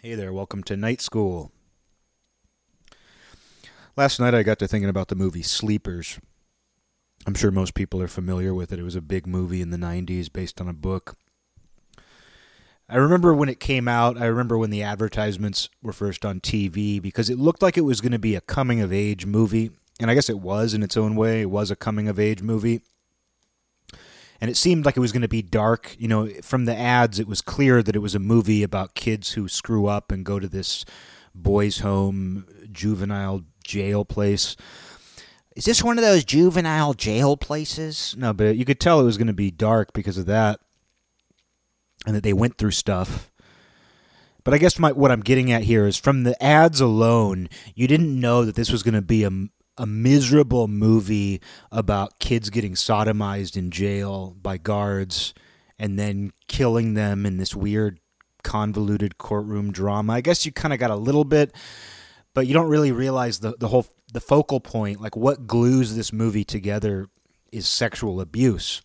Hey there, welcome to Night School. Last night I got to thinking about the movie Sleepers. I'm sure most people are familiar with it. It was a big movie in the 90s based on a book. I remember when it came out, I remember when the advertisements were first on TV because it looked like it was going to be a coming of age movie. And I guess it was in its own way. It was a coming of age movie and it seemed like it was going to be dark. You know, from the ads, it was clear that it was a movie about kids who screw up and go to this boys' home, juvenile jail place. Is this one of those juvenile jail places? No, but you could tell it was going to be dark because of that, and that they went through stuff. But I guess my, what I'm getting at here is from the ads alone, you didn't know that this was going to be a, a miserable movie about kids getting sodomized in jail by guards and then killing them in this weird convoluted courtroom drama. I guess you kind of got a little bit, but you don't really realize the the whole the focal point, like what glues this movie together is sexual abuse.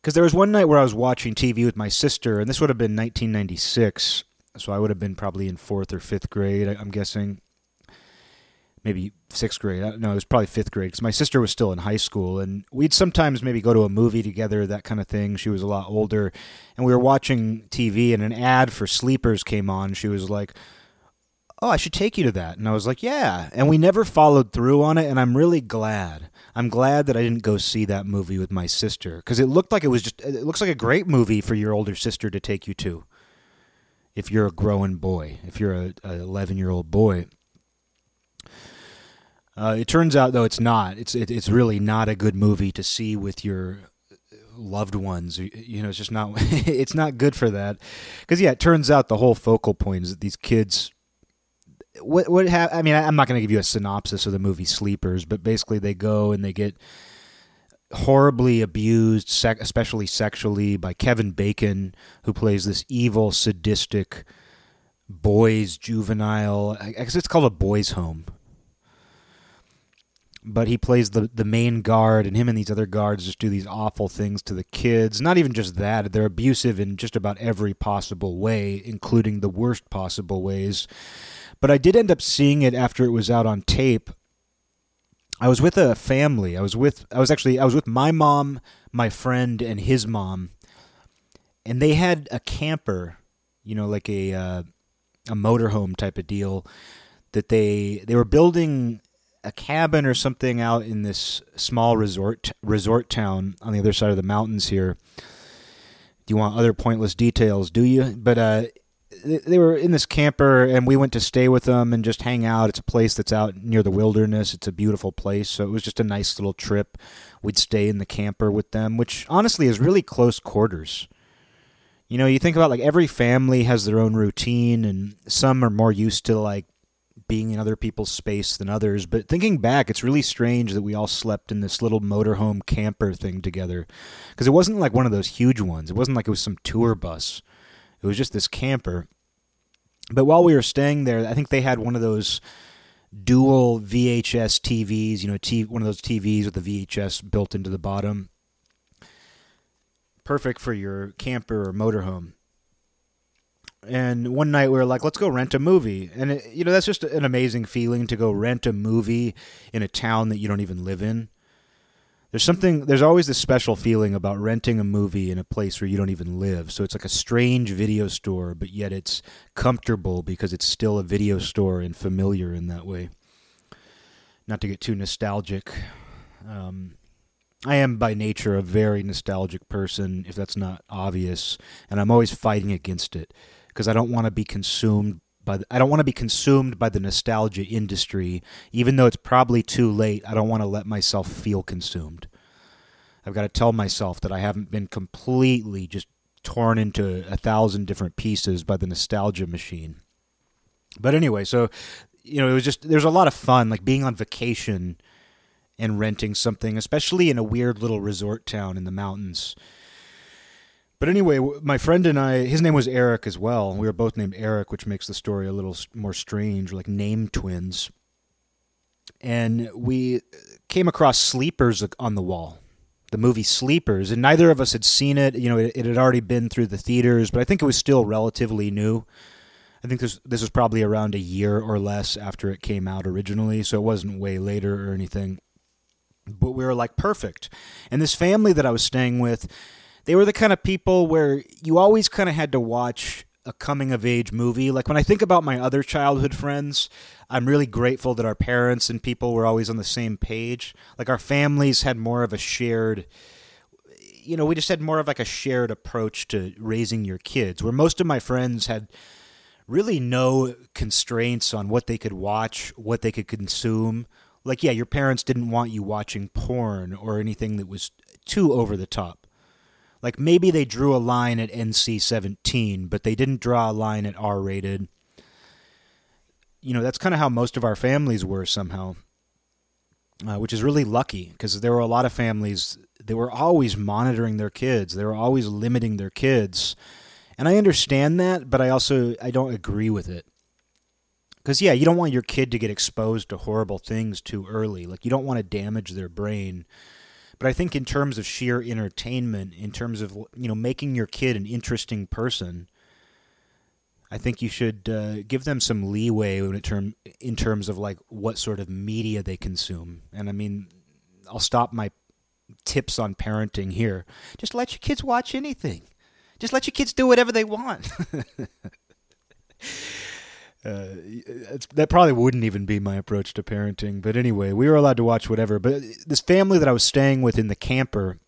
Because there was one night where I was watching TV with my sister, and this would have been 1996, so I would have been probably in fourth or fifth grade, I'm guessing maybe sixth grade. No, it was probably fifth grade because my sister was still in high school, and we'd sometimes maybe go to a movie together, that kind of thing. She was a lot older, and we were watching TV, and an ad for Sleepers came on. She was like, "Oh, I should take you to that," and I was like, "Yeah," and we never followed through on it, and I'm really glad. I'm glad that I didn't go see that movie with my sister because it looked like it was just. It looks like a great movie for your older sister to take you to. If you're a growing boy, if you're a, a 11 year old boy, uh, it turns out though it's not. It's it, it's really not a good movie to see with your loved ones. You know, it's just not. it's not good for that. Because yeah, it turns out the whole focal point is that these kids. What what ha- I mean, I'm not going to give you a synopsis of the movie Sleepers, but basically they go and they get horribly abused, sec- especially sexually, by Kevin Bacon, who plays this evil, sadistic boys juvenile. I guess it's called a boys' home but he plays the the main guard and him and these other guards just do these awful things to the kids. Not even just that they're abusive in just about every possible way including the worst possible ways. But i did end up seeing it after it was out on tape. I was with a family. I was with i was actually i was with my mom my friend and his mom. And they had a camper you know like a uh, a motorhome type of deal that they they were building a cabin or something out in this small resort resort town on the other side of the mountains here. Do you want other pointless details? Do you? But uh, they were in this camper, and we went to stay with them and just hang out. It's a place that's out near the wilderness. It's a beautiful place, so it was just a nice little trip. We'd stay in the camper with them, which honestly is really close quarters. You know, you think about like every family has their own routine, and some are more used to like being in other people's space than others. But thinking back, it's really strange that we all slept in this little motorhome camper thing together. Because it wasn't like one of those huge ones, it wasn't like it was some tour bus, it was just this camper. But while we were staying there, I think they had one of those dual VHS TVs, you know, t- one of those TVs with the VHS built into the bottom. Perfect for your camper or motorhome and one night we were like, let's go rent a movie. And, it, you know, that's just an amazing feeling to go rent a movie in a town that you don't even live in. There's something, there's always this special feeling about renting a movie in a place where you don't even live. So it's like a strange video store, but yet it's comfortable because it's still a video store and familiar in that way. Not to get too nostalgic. Um, I am by nature a very nostalgic person, if that's not obvious, and I'm always fighting against it because I don't want to be consumed by the, I don't want to be consumed by the nostalgia industry even though it's probably too late. I don't want to let myself feel consumed. I've got to tell myself that I haven't been completely just torn into a thousand different pieces by the nostalgia machine. But anyway, so you know, it was just there's a lot of fun like being on vacation and renting something, especially in a weird little resort town in the mountains but anyway, my friend and I, his name was Eric as well. We were both named Eric, which makes the story a little more strange, like name twins. And we uh, came across sleepers uh, on the wall. the movie Sleepers, and neither of us had seen it. You know, it, it, had already been through the theaters, but I think it was still relatively new. I think this this was probably around a year or less after it came out originally, so it wasn't way later or anything. But we were like perfect, and this family that I was staying with, they were the kind of people where you always kind of had to watch a coming of age movie. Like when I think about my other childhood friends, I'm really grateful that our parents and people were always on the same page. Like our families had more of a shared you know, we just had more of like a shared approach to raising your kids. Where most of my friends had really no constraints on what they could watch, what they could consume. Like yeah, your parents didn't want you watching porn or anything that was too over the top. Like maybe they drew a line at NC 17, but they didn't draw a line at R rated. You know, that's kind of how most of our families were somehow, uh, which is really lucky because there were a lot of families they were always monitoring their kids. They were always limiting their kids. And I understand that, but I also I don't agree with it. Cuz yeah, you don't want your kid to get exposed to horrible things too early. Like you don't want to damage their brain but I think in terms of sheer entertainment, in terms of you know making your kid an interesting person, I think you should uh, give them some leeway in term in terms of like what sort of media they consume. And I mean, I'll stop my tips on parenting here. Just let your kids watch anything. Just let your kids do whatever they want. Uh, that probably wouldn't even be my approach to parenting. But anyway, we were allowed to watch whatever. But this family that I was staying with in the camper,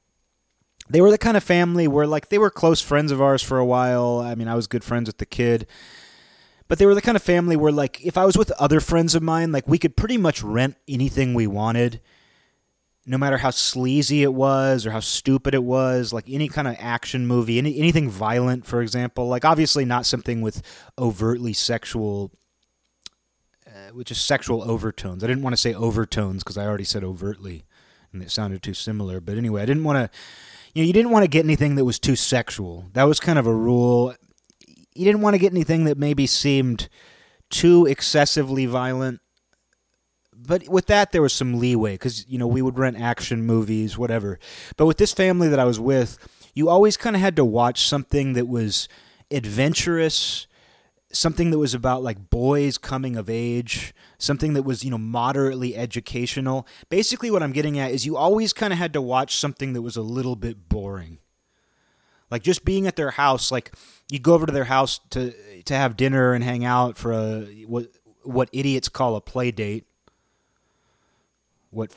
they were the kind of family where like they were close friends of ours for a while. I mean, I was good friends with the kid. But they were the kind of family where like if I was with other friends of mine, like we could pretty much rent anything we wanted no matter how sleazy it was or how stupid it was, like any kind of action movie, any, anything violent, for example, like obviously not something with overtly sexual, uh, which is sexual overtones. I didn't want to say overtones because I already said overtly, and it sounded too similar. But anyway, I didn't want to, you know, you didn't want to get anything that was too sexual. That was kind of a rule. You didn't want to get anything that maybe seemed too excessively violent but with that there was some leeway because you know we would rent action movies whatever. But with this family that i was with you always kind of had to watch something that was adventurous something that was about like boys coming of age something that was you know moderately educational. Basically what i'm getting at is you always kind of had to watch something that was a little bit boring. Like just being at their house like you'd go over to their house to to have dinner and hang out for a what what idiots call a play date what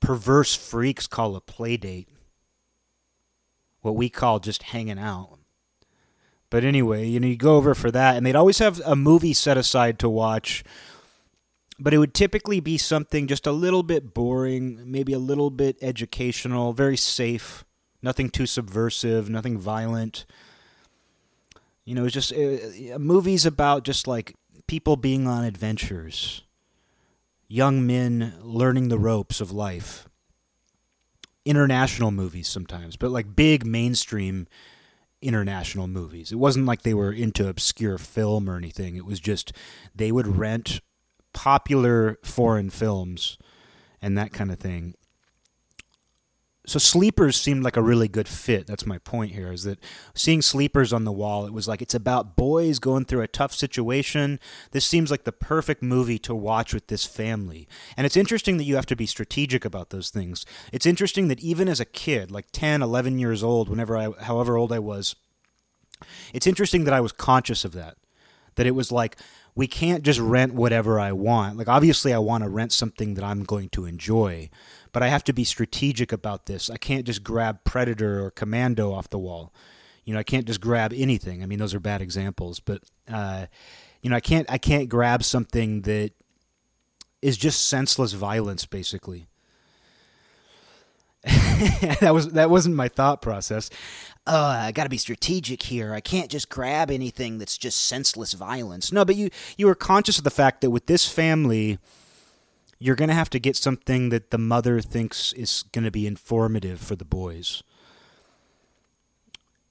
perverse freaks call a play date, what we call just hanging out. But anyway, you know, you go over for that, and they'd always have a movie set aside to watch, but it would typically be something just a little bit boring, maybe a little bit educational, very safe, nothing too subversive, nothing violent. You know, it's just uh, movies about just like people being on adventures young men learning the ropes of life. International movies sometimes, but like big mainstream international movies. It wasn't like they were into obscure film or anything. It was just they would rent popular foreign films and that kind of thing so sleepers seemed like a really good fit. That's my point here is that seeing sleepers on the wall it was like it's about boys going through a tough situation. This seems like the perfect movie to watch with this family. And it's interesting that you have to be strategic about those things. It's interesting that even as a kid like 10 11 years old whenever i however old i was it's interesting that i was conscious of that. That it was like we can't just rent whatever i want. Like obviously i want to rent something that i'm going to enjoy but I have to be strategic about this. I can't just grab Predator or Commando off the wall. You know, I can't just grab anything. I mean, those are bad examples, but uh, you know, I can't I can't grab something that is just senseless violence, basically. that was that wasn't my thought process. Oh, I got to be strategic here. I can't just grab anything that's just senseless violence. No, but you you were conscious of the fact that with this family, you're going to have to get something that the mother thinks is going to be informative for the boys.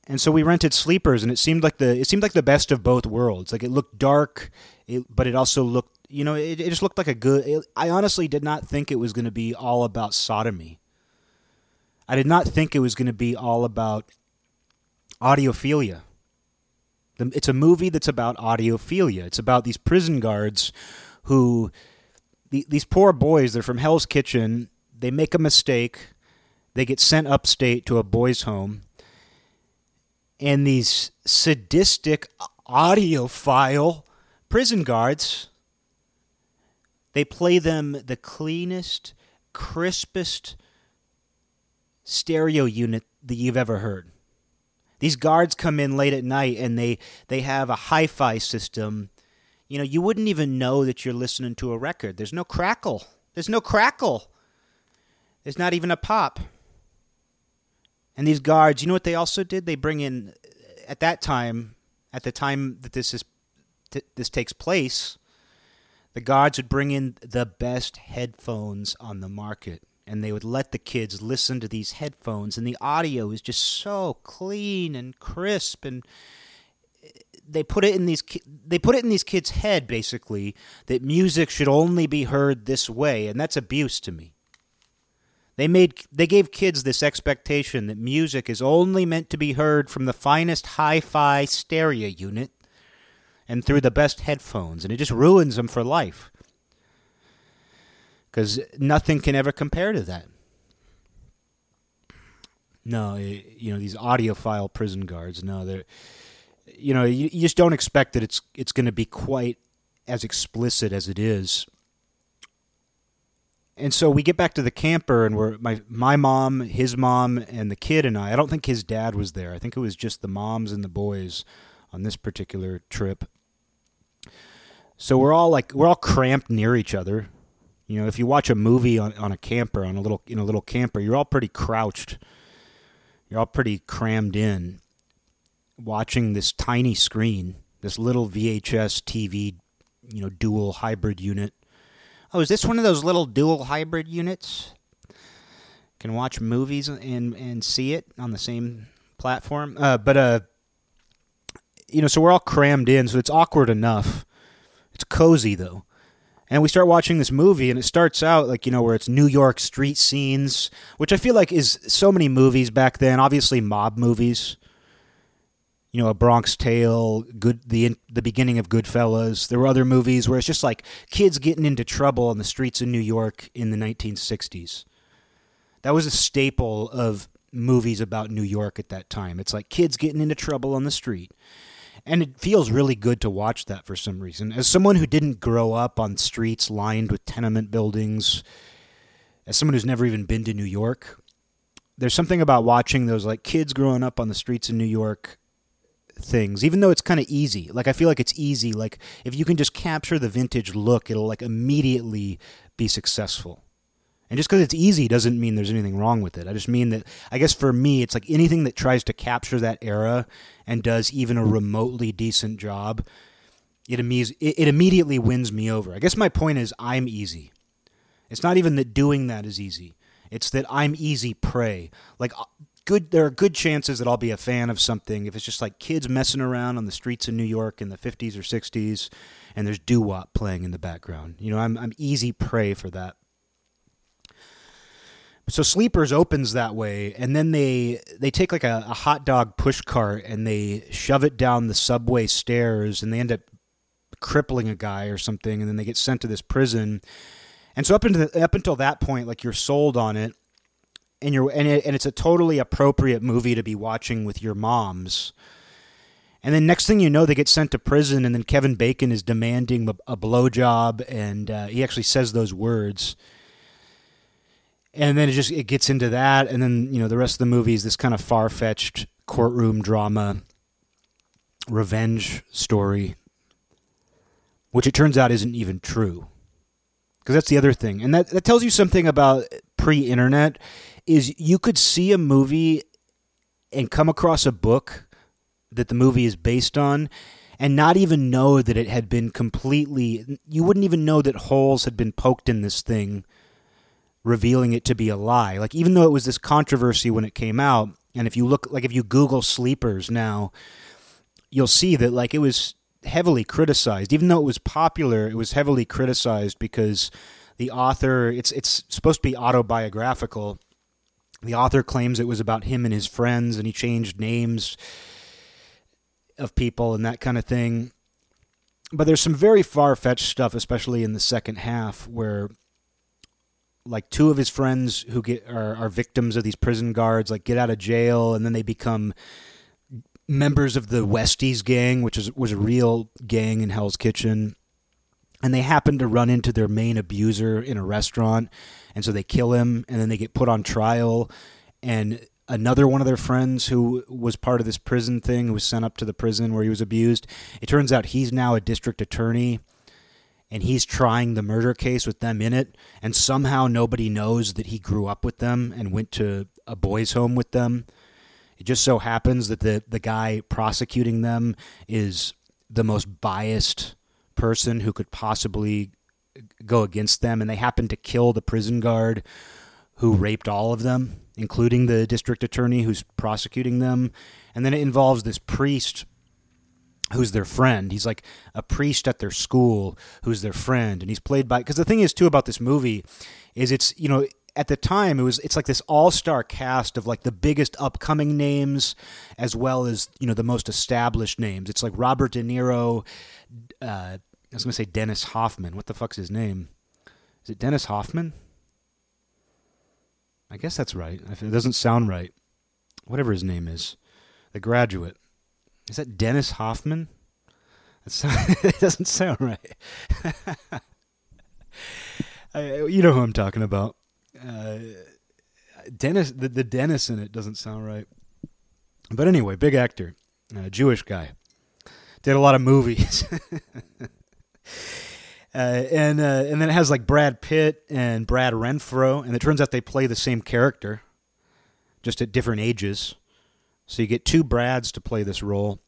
And so we rented sleepers, and it seemed like the it seemed like the best of both worlds. Like it looked dark, it, but it also looked you know it, it just looked like a good. It, I honestly did not think it was going to be all about sodomy. I did not think it was going to be all about audiophilia. It's a movie that's about audiophilia. It's about these prison guards who, these poor boys, they're from Hell's Kitchen. They make a mistake. They get sent upstate to a boys' home. And these sadistic, audiophile prison guards, they play them the cleanest, crispest stereo unit that you've ever heard. These guards come in late at night and they, they have a hi fi system. You know, you wouldn't even know that you're listening to a record. There's no crackle. There's no crackle. There's not even a pop. And these guards, you know what they also did? They bring in, at that time, at the time that this is this takes place, the guards would bring in the best headphones on the market and they would let the kids listen to these headphones and the audio is just so clean and crisp and they put it in these they put it in these kids head basically that music should only be heard this way and that's abuse to me they made they gave kids this expectation that music is only meant to be heard from the finest hi-fi stereo unit and through the best headphones and it just ruins them for life because nothing can ever compare to that. No, eh, you know these audiophile prison guards. No, they're you know you, you just don't expect that it's it's going to be quite as explicit as it is. And so we get back to the camper, and we're my my mom, his mom, and the kid and I. I don't think his dad was there. I think it was just the moms and the boys on this particular trip. So we're all like we're all cramped near each other. You know, if you watch a movie on, on a camper, on a little in a little camper, you're all pretty crouched. You're all pretty crammed in, watching this tiny screen, this little VHS TV, you know, dual hybrid unit. Oh, is this one of those little dual hybrid units? Can watch movies and and see it on the same platform. Uh, but uh, you know, so we're all crammed in, so it's awkward enough. It's cozy though. And we start watching this movie, and it starts out like, you know, where it's New York street scenes, which I feel like is so many movies back then, obviously mob movies. You know, A Bronx Tale, good the the beginning of Goodfellas. There were other movies where it's just like kids getting into trouble on the streets of New York in the 1960s. That was a staple of movies about New York at that time. It's like kids getting into trouble on the street and it feels really good to watch that for some reason. As someone who didn't grow up on streets lined with tenement buildings, as someone who's never even been to New York, there's something about watching those like kids growing up on the streets in New York things even though it's kind of easy like i feel like it's easy like if you can just capture the vintage look it'll like immediately be successful and just because it's easy doesn't mean there's anything wrong with it. I just mean that, I guess for me, it's like anything that tries to capture that era and does even a remotely decent job, it, imme- it immediately wins me over. I guess my point is I'm easy. It's not even that doing that is easy, it's that I'm easy prey. Like, good there are good chances that I'll be a fan of something if it's just like kids messing around on the streets in New York in the 50s or 60s and there's doo-wop playing in the background. You know, I'm I'm easy prey for that. So Sleepers opens that way, and then they they take like a, a hot dog push cart and they shove it down the subway stairs, and they end up crippling a guy or something, and then they get sent to this prison. And so up until the, up until that point, like you're sold on it, and you're and it, and it's a totally appropriate movie to be watching with your moms. And then next thing you know, they get sent to prison, and then Kevin Bacon is demanding a, blowjob, and uh, he actually says those words. And then it just it gets into that, and then you know the rest of the movie is this kind of far fetched courtroom drama, revenge story, which it turns out isn't even true, because that's the other thing, and that that tells you something about pre-internet, is you could see a movie and come across a book that the movie is based on and not even know that it had been completely you wouldn't even know that holes had been poked in this thing revealing it to be a lie. Like even though it was this controversy when it came out, and if you look like if you Google sleepers now, you'll see that like it was heavily criticized. Even though it was popular, it was heavily criticized because the author it's it's supposed to be autobiographical. The author claims it was about him and his friends, and he changed names of people and that kind of thing. But there's some very far fetched stuff, especially in the second half, where like two of his friends who get are, are victims of these prison guards like get out of jail and then they become members of the Westies gang, which is was a real gang in Hell's Kitchen. And they happen to run into their main abuser in a restaurant, and so they kill him, and then they get put on trial. And another one of their friends who was part of this prison thing, who was sent up to the prison where he was abused, it turns out he's now a district attorney and he's trying the murder case with them in it, and somehow nobody knows that he grew up with them and went to a boys' home with them. It just so happens that the, the guy prosecuting them is the most biased person who could possibly go against them, and they happen to kill the prison guard who raped all of them, including the district attorney who's prosecuting them. And then it involves this priest who's their friend. He's like a priest at their school who's their friend, and he's played by. Because the thing is too about this movie is it's you know at the time it was it's like this all-star cast of like the biggest upcoming names as well as you know the most established names it's like robert de niro uh, i was going to say dennis hoffman what the fuck's his name is it dennis hoffman i guess that's right it doesn't sound right whatever his name is the graduate is that Dennis Hoffman? It doesn't sound right. I, you know who I'm talking about. Uh, Dennis, the, the Dennis in it doesn't sound right. But anyway, big actor, uh, Jewish guy, did a lot of movies. uh, and uh, and then it has like Brad Pitt and Brad Renfro, and it turns out they play the same character, just at different ages. So you get two Brads to play this role.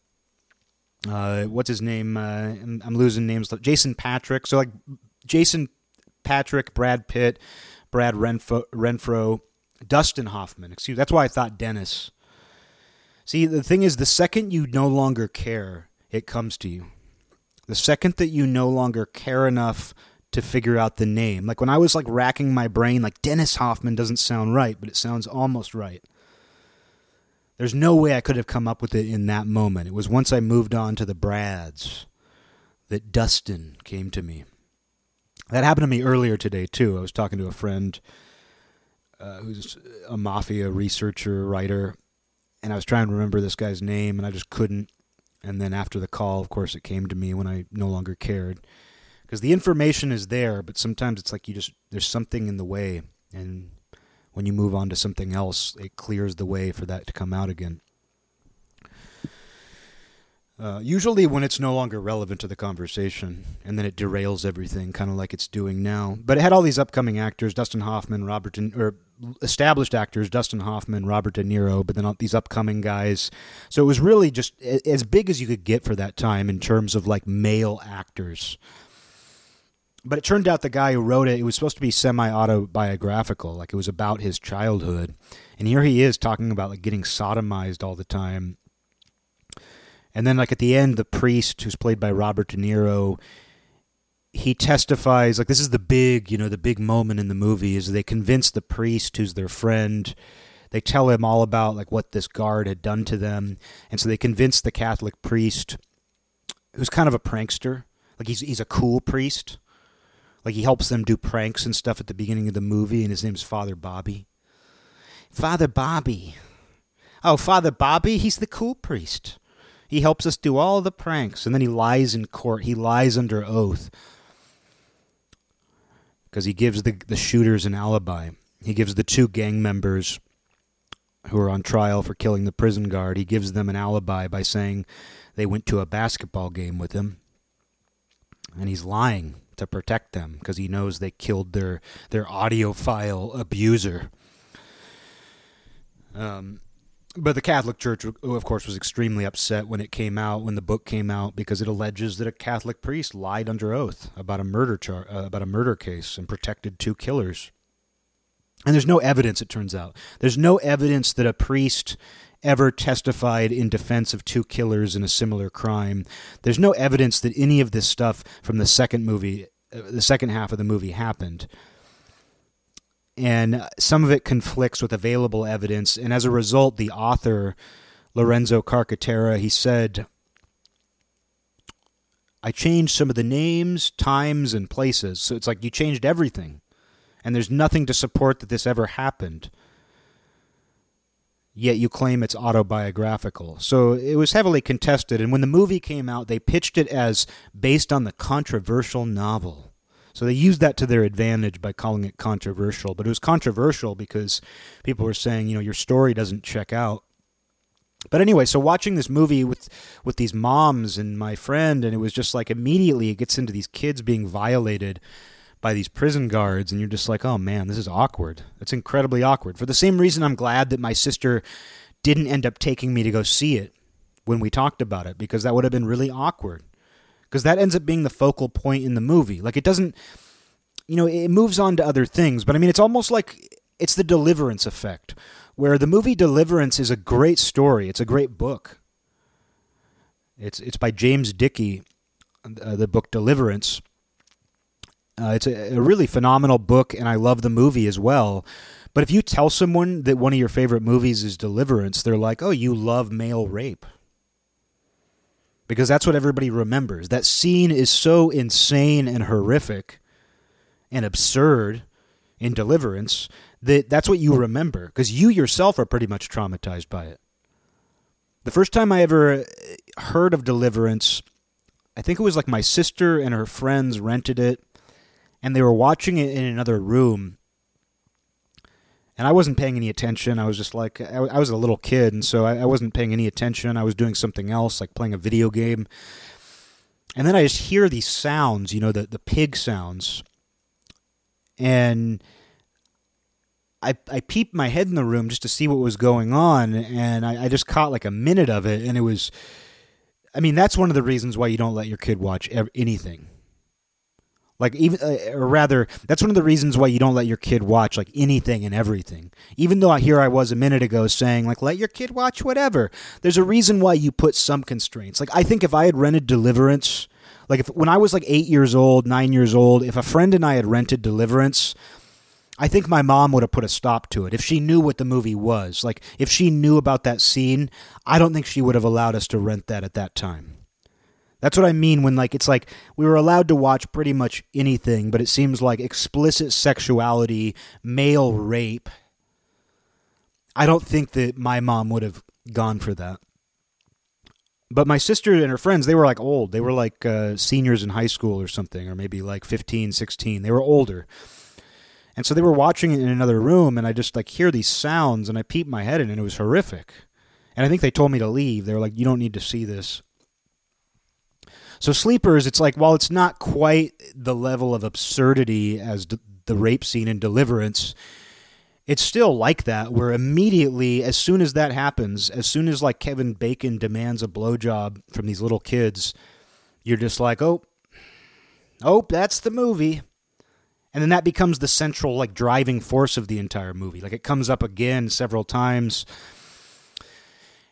Uh, what's his name? Uh, I'm, I'm, losing names. Jason Patric. So like Jason Patric, Brad Pitt, Brad Renfro, Renfro Dustin Hoffman. Excuse. Me. That's why I thought Dennis. See, the thing is, the second you no longer care, it comes to you. The second that you no longer care enough to figure out the name, like when I was like racking my brain, like Dennis Hoffman doesn't sound right, but it sounds almost right. There's no way I could have come up with it in that moment. It was once I moved on to the Brads that Dustin came to me. That happened to me earlier today, too. I was talking to a friend uh, who's a mafia researcher, writer, and I was trying to remember this guy's name, and I just couldn't. And then after the call, of course, it came to me when I no longer cared. Because the information is there, but sometimes it's like you just, there's something in the way. And when you move on to something else, it clears the way for that to come out again. Uh, usually, when it's no longer relevant to the conversation, and then it derails everything, kind of like it's doing now. But it had all these upcoming actors: Dustin Hoffman, Robert, De, or established actors: Dustin Hoffman, Robert De Niro. But then all these upcoming guys. So it was really just as big as you could get for that time in terms of like male actors but it turned out the guy who wrote it, it was supposed to be semi autobiographical, like it was about his childhood. And here he is talking about like getting sodomized all the time. And then like at the end, the priest who's played by Robert De Niro, he testifies like this is the big, you know, the big moment in the movie is they convince the priest who's their friend. They tell him all about like what this guard had done to them. And so they convince the Catholic priest who's kind of a prankster. Like he's he's a cool priest like he helps them do pranks and stuff at the beginning of the movie, and his name's Father Bobby. Father Bobby. Oh, Father Bobby, he's the cool priest. He helps us do all the pranks, and then he lies in court. He lies under oath because he gives the the shooters an alibi. He gives the two gang members who are on trial for killing the prison guard. He gives them an alibi by saying they went to a basketball game with him, and he's lying to protect them because he knows they killed their their audiophile abuser. Um, but the Catholic Church, of course, was extremely upset when it came out, when the book came out, because it alleges that a Catholic priest lied under oath about a murder char- uh, about a murder case and protected two killers. And there's no evidence. It turns out there's no evidence that a priest ever testified in defense of two killers in a similar crime. There's no evidence that any of this stuff from the second movie, uh, the second half of the movie, happened. And some of it conflicts with available evidence. And as a result, the author, Lorenzo Carcaterra, he said, I changed some of the names, times, and places. So it's like you changed everything. And there's nothing to support that this ever happened. Yet you claim it's autobiographical. So it was heavily contested. And when the movie came out, they pitched it as based on the controversial novel. So they used that to their advantage by calling it controversial. But it was controversial because people were saying, you know, your story doesn't check out. But anyway, so watching this movie with with these moms and my friend, and it was just like immediately it gets into these kids being violated by these prison guards, and you're just like, oh man, this is awkward. It's incredibly awkward. For the same reason, I'm glad that my sister didn't end up taking me to go see it when we talked about it because that would have been really awkward because that ends up being the focal point in the movie. Like it doesn't, you know, it moves on to other things, but I mean, it's almost like it's the Deliverance effect, where the movie Deliverance is a great story. It's a great book. It's it's by James Dickey, uh, the book Deliverance. Uh, it's a, a really phenomenal book, and I love the movie as well. But if you tell someone that one of your favorite movies is Deliverance, they're like, "Oh, you love male rape." Because that's what everybody remembers. That scene is so insane and horrific and absurd in Deliverance that that's what you remember because you yourself are pretty much traumatized by it. The first time I ever uh, heard of Deliverance, I think it was like my sister and her friends rented it and they were watching it in another room and I wasn't paying any attention. I was just like, I, I was a little kid, and so I, I, wasn't paying any attention. I was doing something else, like playing a video game. And then I just hear these sounds, you know, the, the pig sounds. And I, I peeped my head in the room just to see what was going on, and I, I just caught like a minute of it, and it was. I mean, that's one of the reasons why you don't let your kid watch anything like even, uh, or rather, that's one of the reasons why you don't let your kid watch like anything and everything. Even though I here I was a minute ago saying like let your kid watch whatever. There's a reason why you put some constraints. Like I think if I had rented Deliverance, like if when I was like eight years old, nine years old, if a friend and I had rented Deliverance, I think my mom would have put a stop to it if she knew what the movie was. Like if she knew about that scene, I don't think she would have allowed us to rent that at that time. That's what I mean when like it's like we were allowed to watch pretty much anything, but it seems like explicit sexuality, male rape. I don't think that my mom would have gone for that. But my sister and her friends, they were like old. They were like uh, seniors in high school or something, or maybe like 15, 16. They were older. And so they were watching it in another room, and I just like hear these sounds, and I peeped my head in, and it was horrific. And I think they told me to leave. They were like, "You don't need to see this." So Sleepers, it's like while it's not quite the level of absurdity as d- the rape scene in Deliverance, it's still like that. Where immediately, as soon as that happens, as soon as like Kevin Bacon demands a blowjob from these little kids, you're just like, oh, oh, that's the movie. And then that becomes the central like driving force of the entire movie. Like it comes up again several times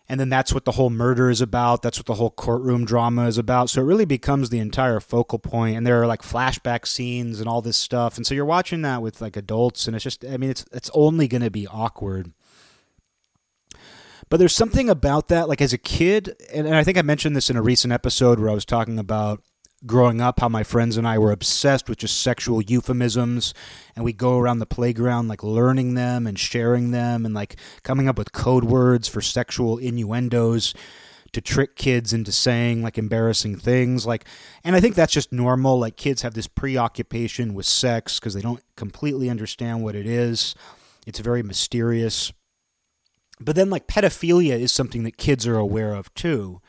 and then that's what the whole murder is about. That's what the whole courtroom drama is about. So it really becomes the entire focal point. and there are like flashback scenes and all this stuff. And so you're watching that with like adults. And it's just i mean it's it's only going to be awkward. But there's something about that like as a kid and, and i think i mentioned this in a recent episode where i was talking about growing up how my friends and I were obsessed with just sexual euphemisms and we go around the playground like learning them and sharing them and like coming up with code words for sexual innuendos to trick kids into saying like embarrassing things like and I think that's just normal like kids have this preoccupation with sex because they don't completely understand what it is. It's very mysterious. But then like pedophilia is something that kids are aware of too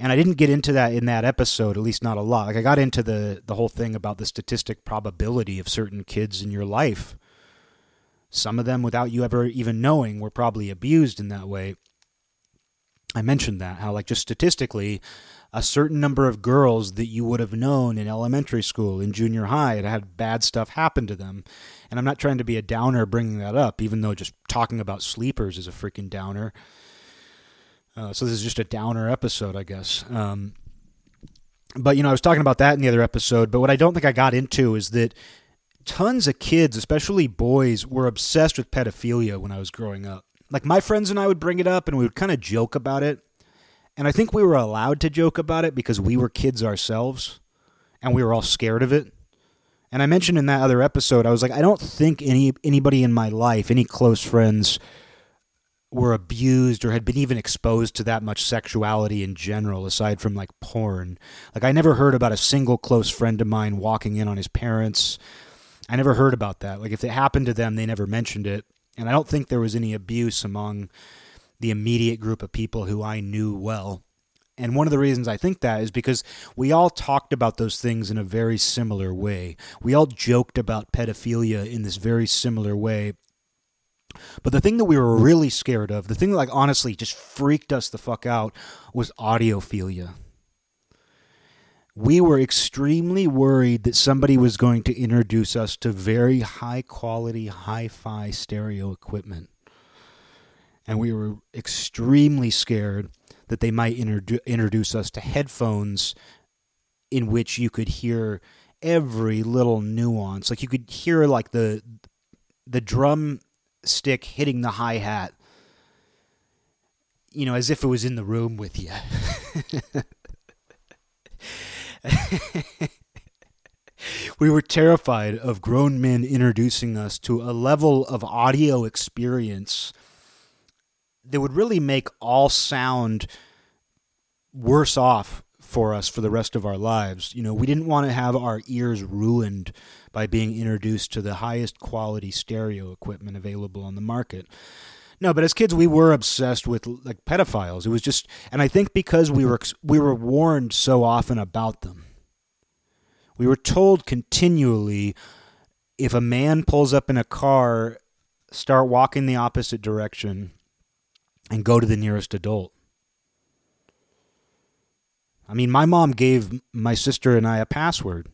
and I didn't get into that in that episode, at least not a lot. Like I got into the the whole thing about the statistic probability of certain kids in your life. Some of them, without you ever even knowing, were probably abused in that way. I mentioned that how, like, just statistically, a certain number of girls that you would have known in elementary school, in junior high, had had bad stuff happen to them. And I'm not trying to be a downer bringing that up, even though just talking about sleepers is a freaking downer. Uh, so this is just a downer episode, I guess. Um, but you know, I was talking about that in the other episode. But what I don't think I got into is that tons of kids, especially boys, were obsessed with pedophilia when I was growing up. Like my friends and I would bring it up and we would kind of joke about it. And I think we were allowed to joke about it because we were kids ourselves and we were all scared of it. And I mentioned in that other episode, I was like, I don't think any anybody in my life, any close friends, were abused or had been even exposed to that much sexuality in general, aside from like porn. Like I never heard about a single close friend of mine walking in on his parents. I never heard about that. Like if it happened to them, they never mentioned it. And I don't think there was any abuse among the immediate group of people who I knew well. And one of the reasons I think that is because we all talked about those things in a very similar way. We all joked about pedophilia in this very similar way. But the thing that we were really scared of, the thing that like honestly just freaked us the fuck out was audiophilia. We were extremely worried that somebody was going to introduce us to very high quality hi-fi stereo equipment. And we were extremely scared that they might introdu- introduce us to headphones in which you could hear every little nuance. Like you could hear like the the drum stick hitting the hi hat, you know, as if it was in the room with you. we were terrified of grown men introducing us to a level of audio experience that would really make all sound worse off for us for the rest of our lives. You know, we didn't want to have our ears ruined by being introduced to the highest quality stereo equipment available on the market. No, but as kids we were obsessed with like pedophiles. It was just and I think because we were we were warned so often about them. We were told continually if a man pulls up in a car, start walking the opposite direction and go to the nearest adult. I mean, my mom gave my sister and I a password.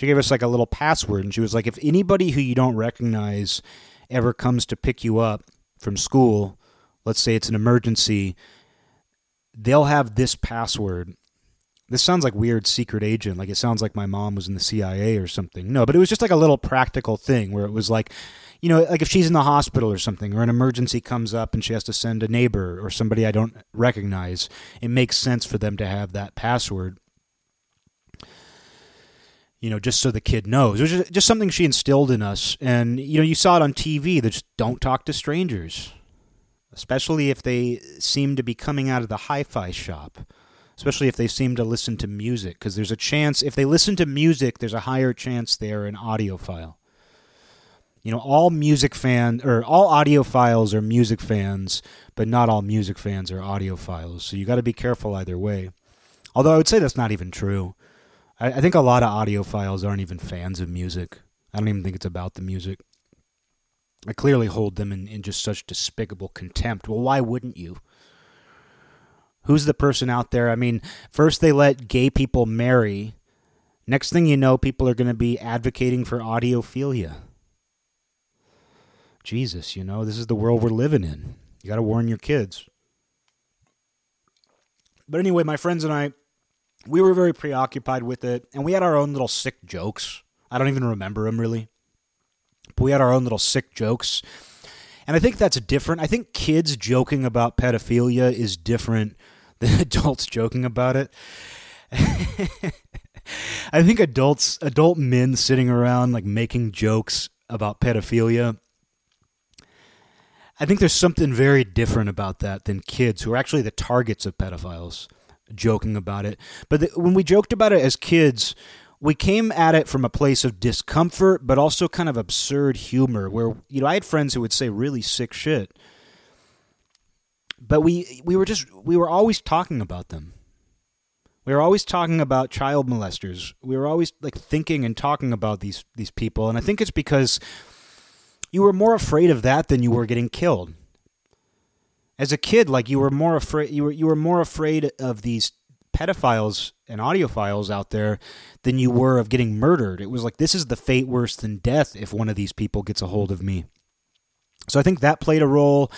She gave us like a little password, and she was like, if anybody who you don't recognize ever comes to pick you up from school, let's say it's an emergency, they'll have this password. This sounds like weird secret agent, like it sounds like my mom was in the CIA or something. No, but it was just like a little practical thing where it was like, you know, like if she's in the hospital or something, or an emergency comes up and she has to send a neighbor or somebody I don't recognize, it makes sense for them to have that password. You know, just so the kid knows. It was just, something she instilled in us. And, you know, you saw it on TV that just don't talk to strangers, especially if they seem to be coming out of the hi fi shop especially if they seem to listen to music, because there's a chance, if they listen to music, there's a higher chance they're an audiophile you know all music fans or all audiophiles are music fans but not all music fans are audiophiles so you got to be careful either way although i would say that's not even true I, I, think a lot of audiophiles aren't even fans of music. I don't even think it's about the music. I clearly hold them in, in just such despicable contempt. Well why wouldn't you? Who's the person out there? I mean first they let gay people marry. Next thing you know people are going to be advocating for audiophilia. Jesus, you know, this is the world we're living in. You got to warn your kids. But anyway, my friends and I, we were very preoccupied with it, and we had our own little sick jokes. I don't even remember them really. But we had our own little sick jokes. And I think that's different. I think kids joking about pedophilia is different than adults joking about it. I think adults, adult men sitting around like making jokes about pedophilia I think there's something very different about that than kids who are actually the targets of pedophiles joking about it. But the, when we joked about it as kids, we came at it from a place of discomfort, but also kind of absurd humor. Where you know, I had friends who would say really sick shit, but we we were just we were always talking about them. We were always talking about child molesters. We were always like thinking and talking about these these people, and I think it's because you were more afraid of that than you were getting killed. As a kid, like you were more afraid you were you were more afraid of these pedophiles and audiophiles out there than you were of getting murdered. It was like this is the fate worse than death if one of these people gets a hold of me. So I think that played a role.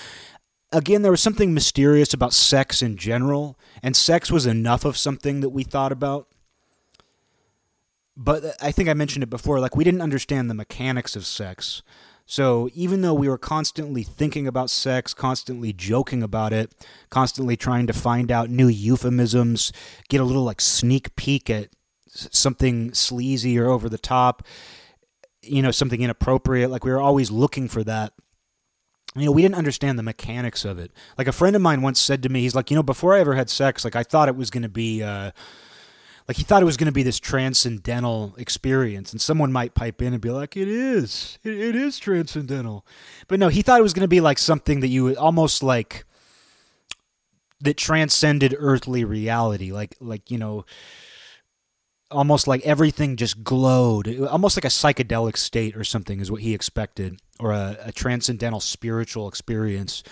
Again, there was something mysterious about sex in general, and sex was enough of something that we thought about. but uh, I think I mentioned it before. Like we didn't understand the mechanics of sex. So even though we were constantly thinking about sex, constantly joking about it, constantly trying to find out new euphemisms, get a little like sneak peek at something sleazy or over the top, you know, something inappropriate, like we were always looking for that. You know, we didn't understand the mechanics of it. Like a friend of mine once said to me, he's like, you know, before I ever had sex, like I thought it was going to be uh like he thought it was going to be this transcendental experience and someone might pipe in and be like it is. It, it is transcendental. But no he thought it was going to be like something that you almost like that transcended earthly reality. Like like you know almost like everything just glowed. Almost like a psychedelic state or something is what he expected or a, a transcendental spiritual experience.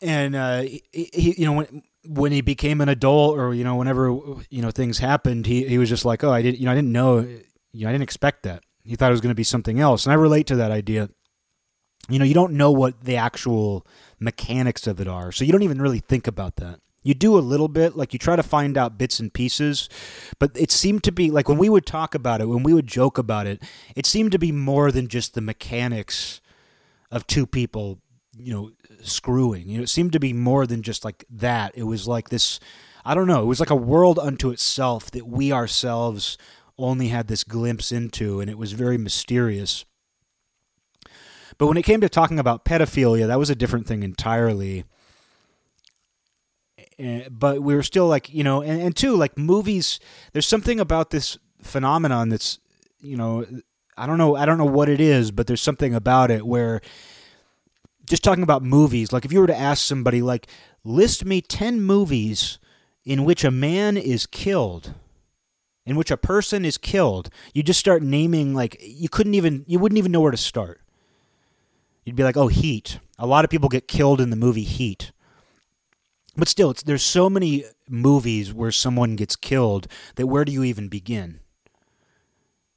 And uh, he, he, you know when when he became an adult or you know whenever you know things happened he, he was just like oh i didn't you know i didn't know you know i didn't expect that. He thought it was going to be something else. And i relate to that idea. You know you don't know what the actual mechanics of it are so you don't even really think about that. You do a little bit like you try to find out bits and pieces but it seemed to be like when we would talk about it when we would joke about it it seemed to be more than just the mechanics of two people you know screwing. You know, it seemed to be more than just like that. It was like this. I don't know. It was like a world unto itself that we ourselves only had this glimpse into, and it was very mysterious. But when it came to talking about pedophilia, that was a different thing entirely. Eh, but we were still like, you know, and, and two, like movies, there's something about this phenomenon that's, you know, I don't know, I don't know what it is, but there's something about it where just talking about movies, like if you were to ask somebody, like, list me 10 movies in which a man is killed, in which a person is killed, you just start naming, like, you couldn't even, you wouldn't even know where to start. You'd be like, oh, Heat. A lot of people get killed in the movie Heat. But still, there's so many movies where someone gets killed that where do you even begin?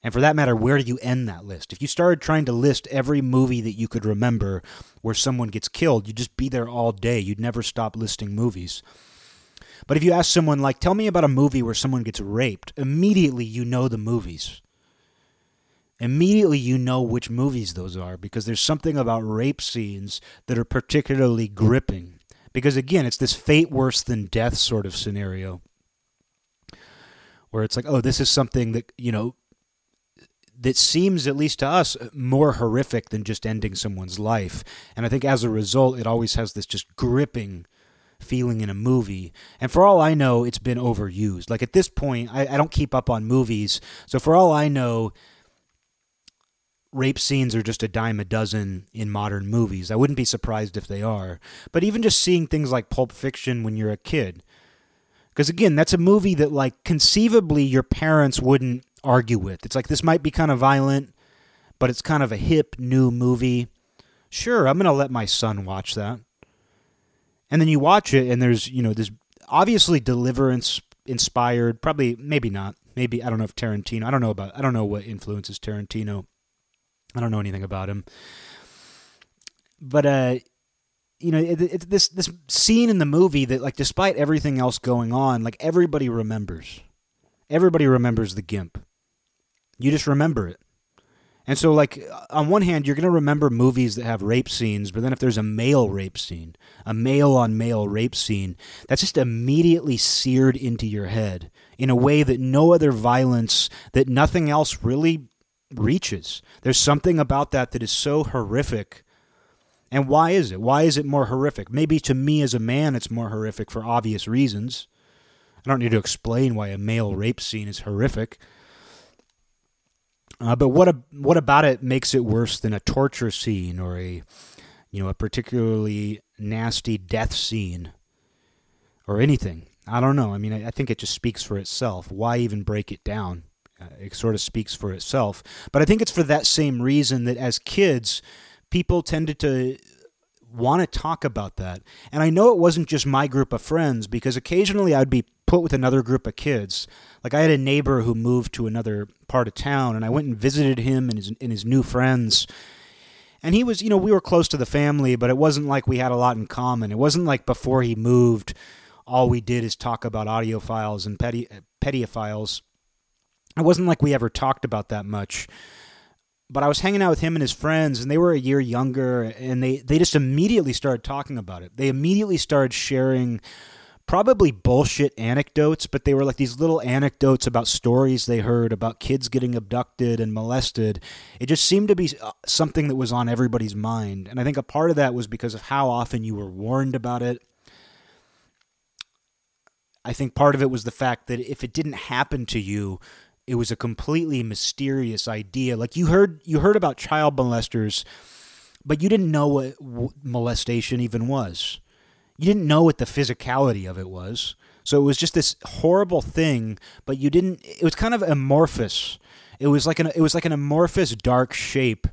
And for that matter, where do you end that list? If you started trying to list every movie that you could remember where someone gets killed, you'd just be there all day. You'd never stop listing movies. But if you ask someone, like, tell me about a movie where someone gets raped, immediately you know the movies. Immediately you know which movies those are because there's something about rape scenes that are particularly gripping. Because again, it's this fate worse than death sort of scenario where it's like, oh, this is something that, you know, that seems, at least to us, more horrific than just ending someone's life. And I think as a result, it always has this just gripping feeling in a movie. And for all I know, it's been overused. Like at this point, I, I don't keep up on movies. So for all I know, rape scenes are just a dime a dozen in modern movies. I wouldn't be surprised if they are. But even just seeing things like Pulp Fiction when you're a kid. Because again, that's a movie that, like, conceivably your parents wouldn't argue with. It's like this might be kind of violent, but it's kind of a hip new movie. Sure, I'm going to let my son watch that. And then you watch it and there's, you know, this obviously deliverance inspired, probably maybe not. Maybe I don't know if Tarantino, I don't know about I don't know what influences Tarantino. I don't know anything about him. But uh you know, it, it, this this scene in the movie that like despite everything else going on, like everybody remembers. Everybody remembers the gimp. You just remember it. And so, like, on one hand, you're going to remember movies that have rape scenes, but then if there's a male rape scene, a male on male rape scene, that's just immediately seared into your head in a way that no other violence, that nothing else really reaches. There's something about that that is so horrific. And why is it? Why is it more horrific? Maybe to me as a man, it's more horrific for obvious reasons. I don't need to explain why a male rape scene is horrific. Uh, but what a, what about it makes it worse than a torture scene or a you know a particularly nasty death scene or anything? I don't know. I mean, I, I think it just speaks for itself. Why even break it down? Uh, it sort of speaks for itself. But I think it's for that same reason that as kids, people tended to want to talk about that. And I know it wasn't just my group of friends because occasionally I'd be put with another group of kids. Like I had a neighbor who moved to another part of town, and I went and visited him and his and his new friends. And he was, you know, we were close to the family, but it wasn't like we had a lot in common. It wasn't like before he moved, all we did is talk about audiophiles and petty, uh, pedophiles. It wasn't like we ever talked about that much. But I was hanging out with him and his friends, and they were a year younger, and they, they just immediately started talking about it. They immediately started sharing probably bullshit anecdotes, but they were like these little anecdotes about stories they heard about kids getting abducted and molested. It just seemed to be uh, something that was on everybody's mind. And I think a part of that was because of how often you were warned about it. I think part of it was the fact that if it didn't happen to you, it was a completely mysterious idea. Like you heard you heard about child molesters, but you didn't know what molestation even was you didn't know what the physicality of it was. So it was just this horrible thing, but you didn't it was kind of amorphous. It was like an it was like an amorphous dark shape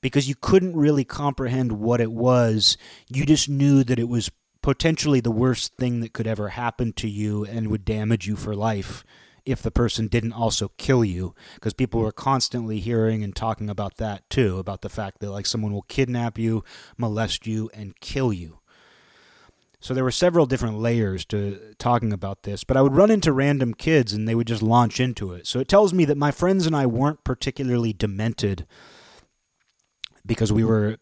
because you couldn't really comprehend what it was. You just knew that it was potentially the worst thing that could ever happen to you and would damage you for life if the person didn't also kill you because people were constantly hearing and talking about that too about the fact that like someone will kidnap you molest you and kill you so there were several different layers to talking about this, but I would run into random kids and they would just launch into it. So it tells me that my friends and I weren't particularly demented because we were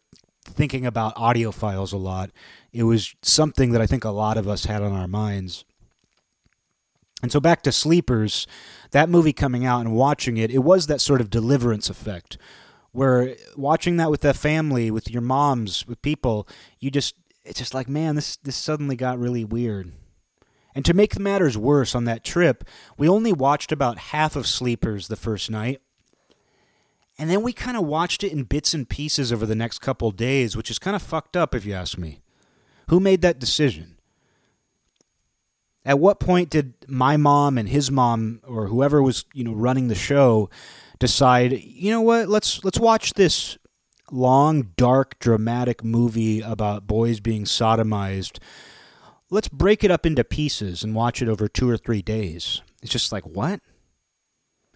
thinking about audiophiles a lot. It was something that I think a lot of us had on our minds. And so back to Sleepers, that movie coming out and watching it, it was that sort of deliverance effect where watching that with the family, with your moms, with people, you just it's just like, man, this this suddenly got really weird. And to make matters worse, on that trip, we only watched about half of Sleepers the first night. And then we kind of watched it in bits and pieces over the next couple days, which is kind of fucked up if you ask me. Who made that decision? At what point did my mom and his mom or whoever was, you know, running the show decide, you know what, let's let's watch this long, dark, dramatic movie about boys being sodomized, let's break it up into pieces and watch it over two or three days. It's just like, what?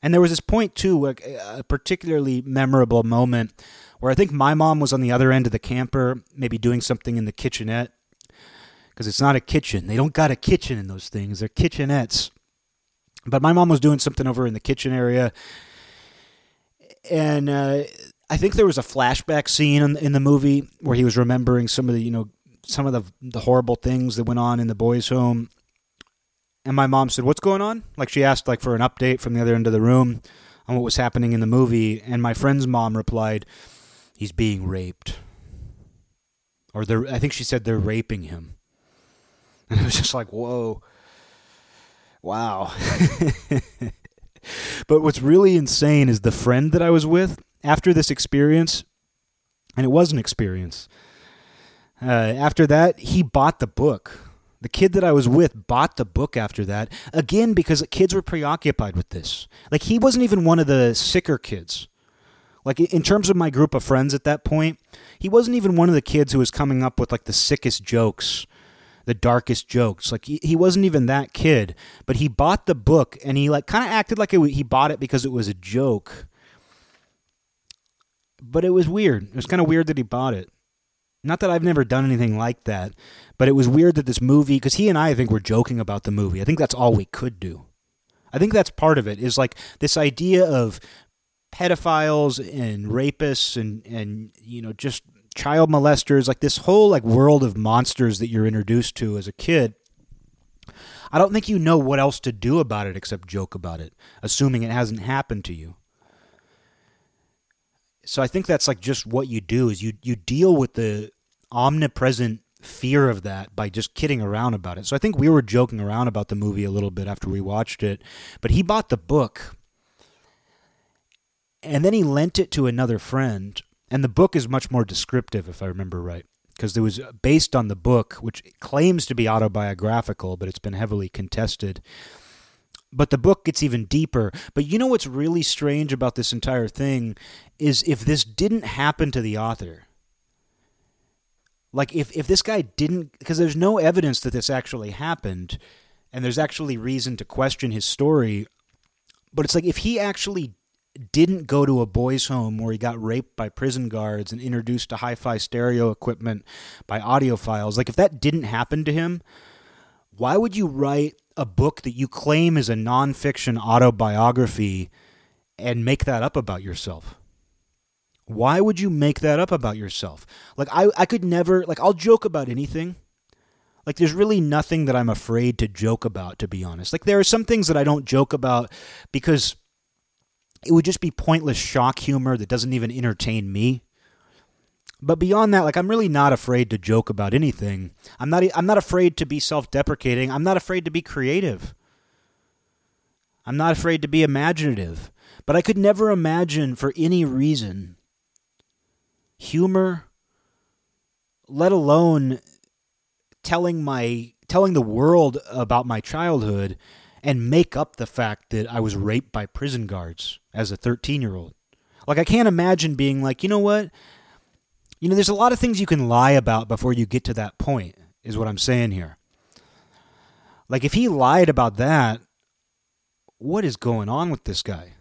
And there was this point, too, a, a particularly memorable moment where I think my mom was on the other end of the camper, maybe doing something in the kitchenette. Because it's not a kitchen. They don't got a kitchen in those things, they're kitchenettes. But my mom was doing something over in the kitchen area. And uh, I think there was a flashback scene in, in the movie where he was remembering some of the you know some of the the horrible things that went on in the boys' home. And my mom said, "What's going on?" Like she asked like for an update from the other end of the room on what was happening in the movie. And my friend's mom replied, "He's being raped." Or they're, I think she said they're raping him. And it was just like, whoa, wow. but what's really insane is the friend that I was with after this experience, and it was an experience, uh, after that, he bought the book. The kid that I was with bought the book after that, again, because kids were preoccupied with this. Like, he wasn't even one of the sicker kids. Like, in terms of my group of friends at that point, he wasn't even one of the kids who was coming up with, like, the sickest jokes the darkest jokes. Like he, wasn't even that kid, but he bought the book and he like kind of acted like it, he bought it because it was a joke but it was weird. It was kind of weird that he bought it. Not that I've never done anything like that, but it was weird that this movie, because he and I, I think, were joking about the movie. I think that's all we could do. I think that's part of it, is like this idea of pedophiles and rapists and, and you know, just child molesters, like this whole like world of monsters that you're introduced to as a kid. I don't think you know what else to do about it except joke about it, assuming it hasn't happened to you so I think that's like just what you do is you you deal with the omnipresent fear of that by just kidding around about it. So I think we were joking around about the movie a little bit after we watched it, but he bought the book and then he lent it to another friend and the book is much more descriptive if I remember right because it was based on the book which claims to be autobiographical but it's been heavily contested but the book gets even deeper. But you know what's really strange about this entire thing is if this didn't happen to the author, like if, if this guy didn't, because there's no evidence that this actually happened, and there's actually reason to question his story. But it's like if he actually didn't go to a boys' home where he got raped by prison guards and introduced to hi fi stereo equipment by audiophiles, like if that didn't happen to him, Why would you write a book that you claim is a nonfiction autobiography and make that up about yourself? Why would you make that up about yourself? Like I, I could never like I'll joke about anything. Like there's really nothing that I'm afraid to joke about, to be honest. Like there are some things that I don't joke about because it would just be pointless shock humor that doesn't even entertain me. But beyond that, like I'm really not afraid to joke about anything. I'm not I'm not afraid to be self-deprecating. I'm not afraid to be creative. I'm not afraid to be imaginative. But I could never imagine for any reason humor let alone telling my telling the world about my childhood and make up the fact that I was raped by prison guards as a 13-year-old. Like I can't imagine being like, "You know what? You know, there's a lot of things you can lie about before you get to that point, is what I'm saying here. Like, if he lied about that, what is going on with this guy?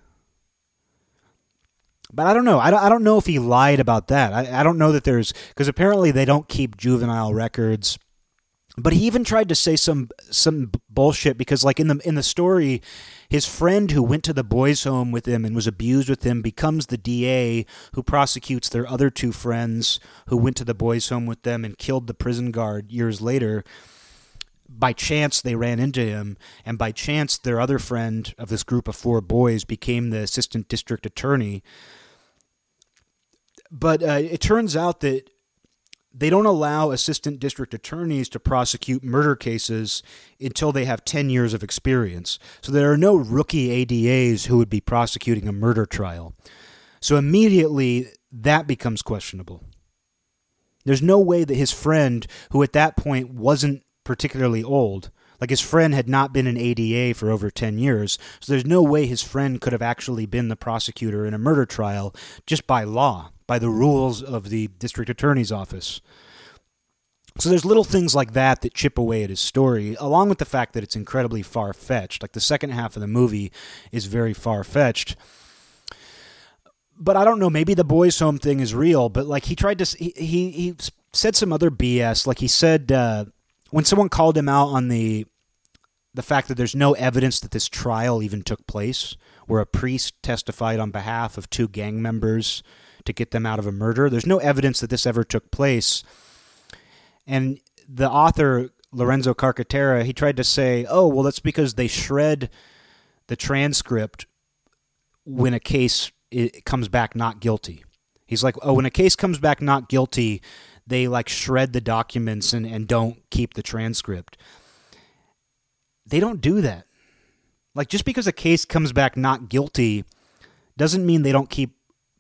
But I don't know. I don't, know if he lied about that. I don't know that there's. Because apparently they don't keep juvenile records but he even tried to say some some bullshit because like in the in the story his friend who went to the boys home with him and was abused with him becomes the DA who prosecutes their other two friends who went to the boys home with them and killed the prison guard years later. By chance they ran into him and by chance their other friend of this group of four boys became the assistant district attorney. But uh, it turns out that they don't allow assistant district attorneys to prosecute murder cases until they have 10 years of experience. So there are no rookie ADAs who would be prosecuting a murder trial. So immediately that becomes questionable. There's no way that his friend, who at that point wasn't particularly old, like his friend had not been an ADA for over 10 years, so there's no way his friend could have actually been the prosecutor in a murder trial just by law by the rules of the district attorney's office. So there's little things like that that chip away at his story, along with the fact that it's incredibly far fetched. Like the second half of the movie is very far fetched. But I don't know. Maybe the boys' home thing is real. But like he tried to, he he, he said some other BS. Like he said uh, when someone called him out on the the fact that there's no evidence that this trial even took place, where a priest testified on behalf of two gang members to get them out of a murder. There's no evidence that this ever took place. And the author, Lorenzo Carcaterra, he tried to say, oh, well, that's because they shred the transcript when a case comes back not guilty. He's like, oh, when a case comes back not guilty, they like shred the documents and, and don't keep the transcript. They don't do that. Like, just because a case comes back not guilty doesn't mean they don't keep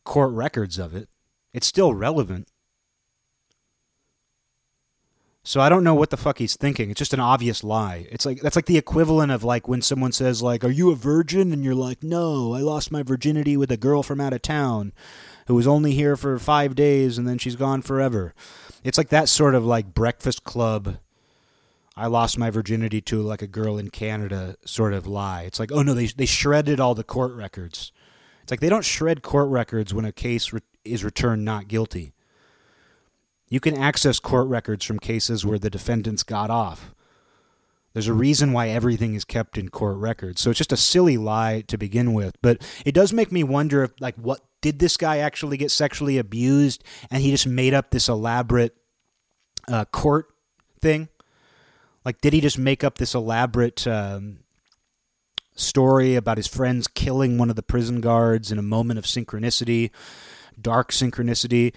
court records of it. It's still relevant. So I don't know what the fuck he's thinking. It's just an obvious lie. It's like that's like the equivalent of like when someone says like, "Are you a virgin?" and you're like, "No, I lost my virginity with a girl from out of town who was only here for 5 days and then she's gone forever." It's like that sort of like breakfast club I lost my virginity to like a girl in Canada sort of lie. It's like, "Oh no, they they shredded all the court records." It's like they don't shred court records when a case re- is returned not guilty. You can access court records from cases where the defendants got off. There's a reason why everything is kept in court records. So it's just a silly lie to begin with. But it does make me wonder if, like, what did this guy actually get sexually abused and he just made up this elaborate uh, court thing? Like, did he just make up this elaborate um, story about his friends killing one of the prison guards in a moment of synchronicity, dark synchronicity.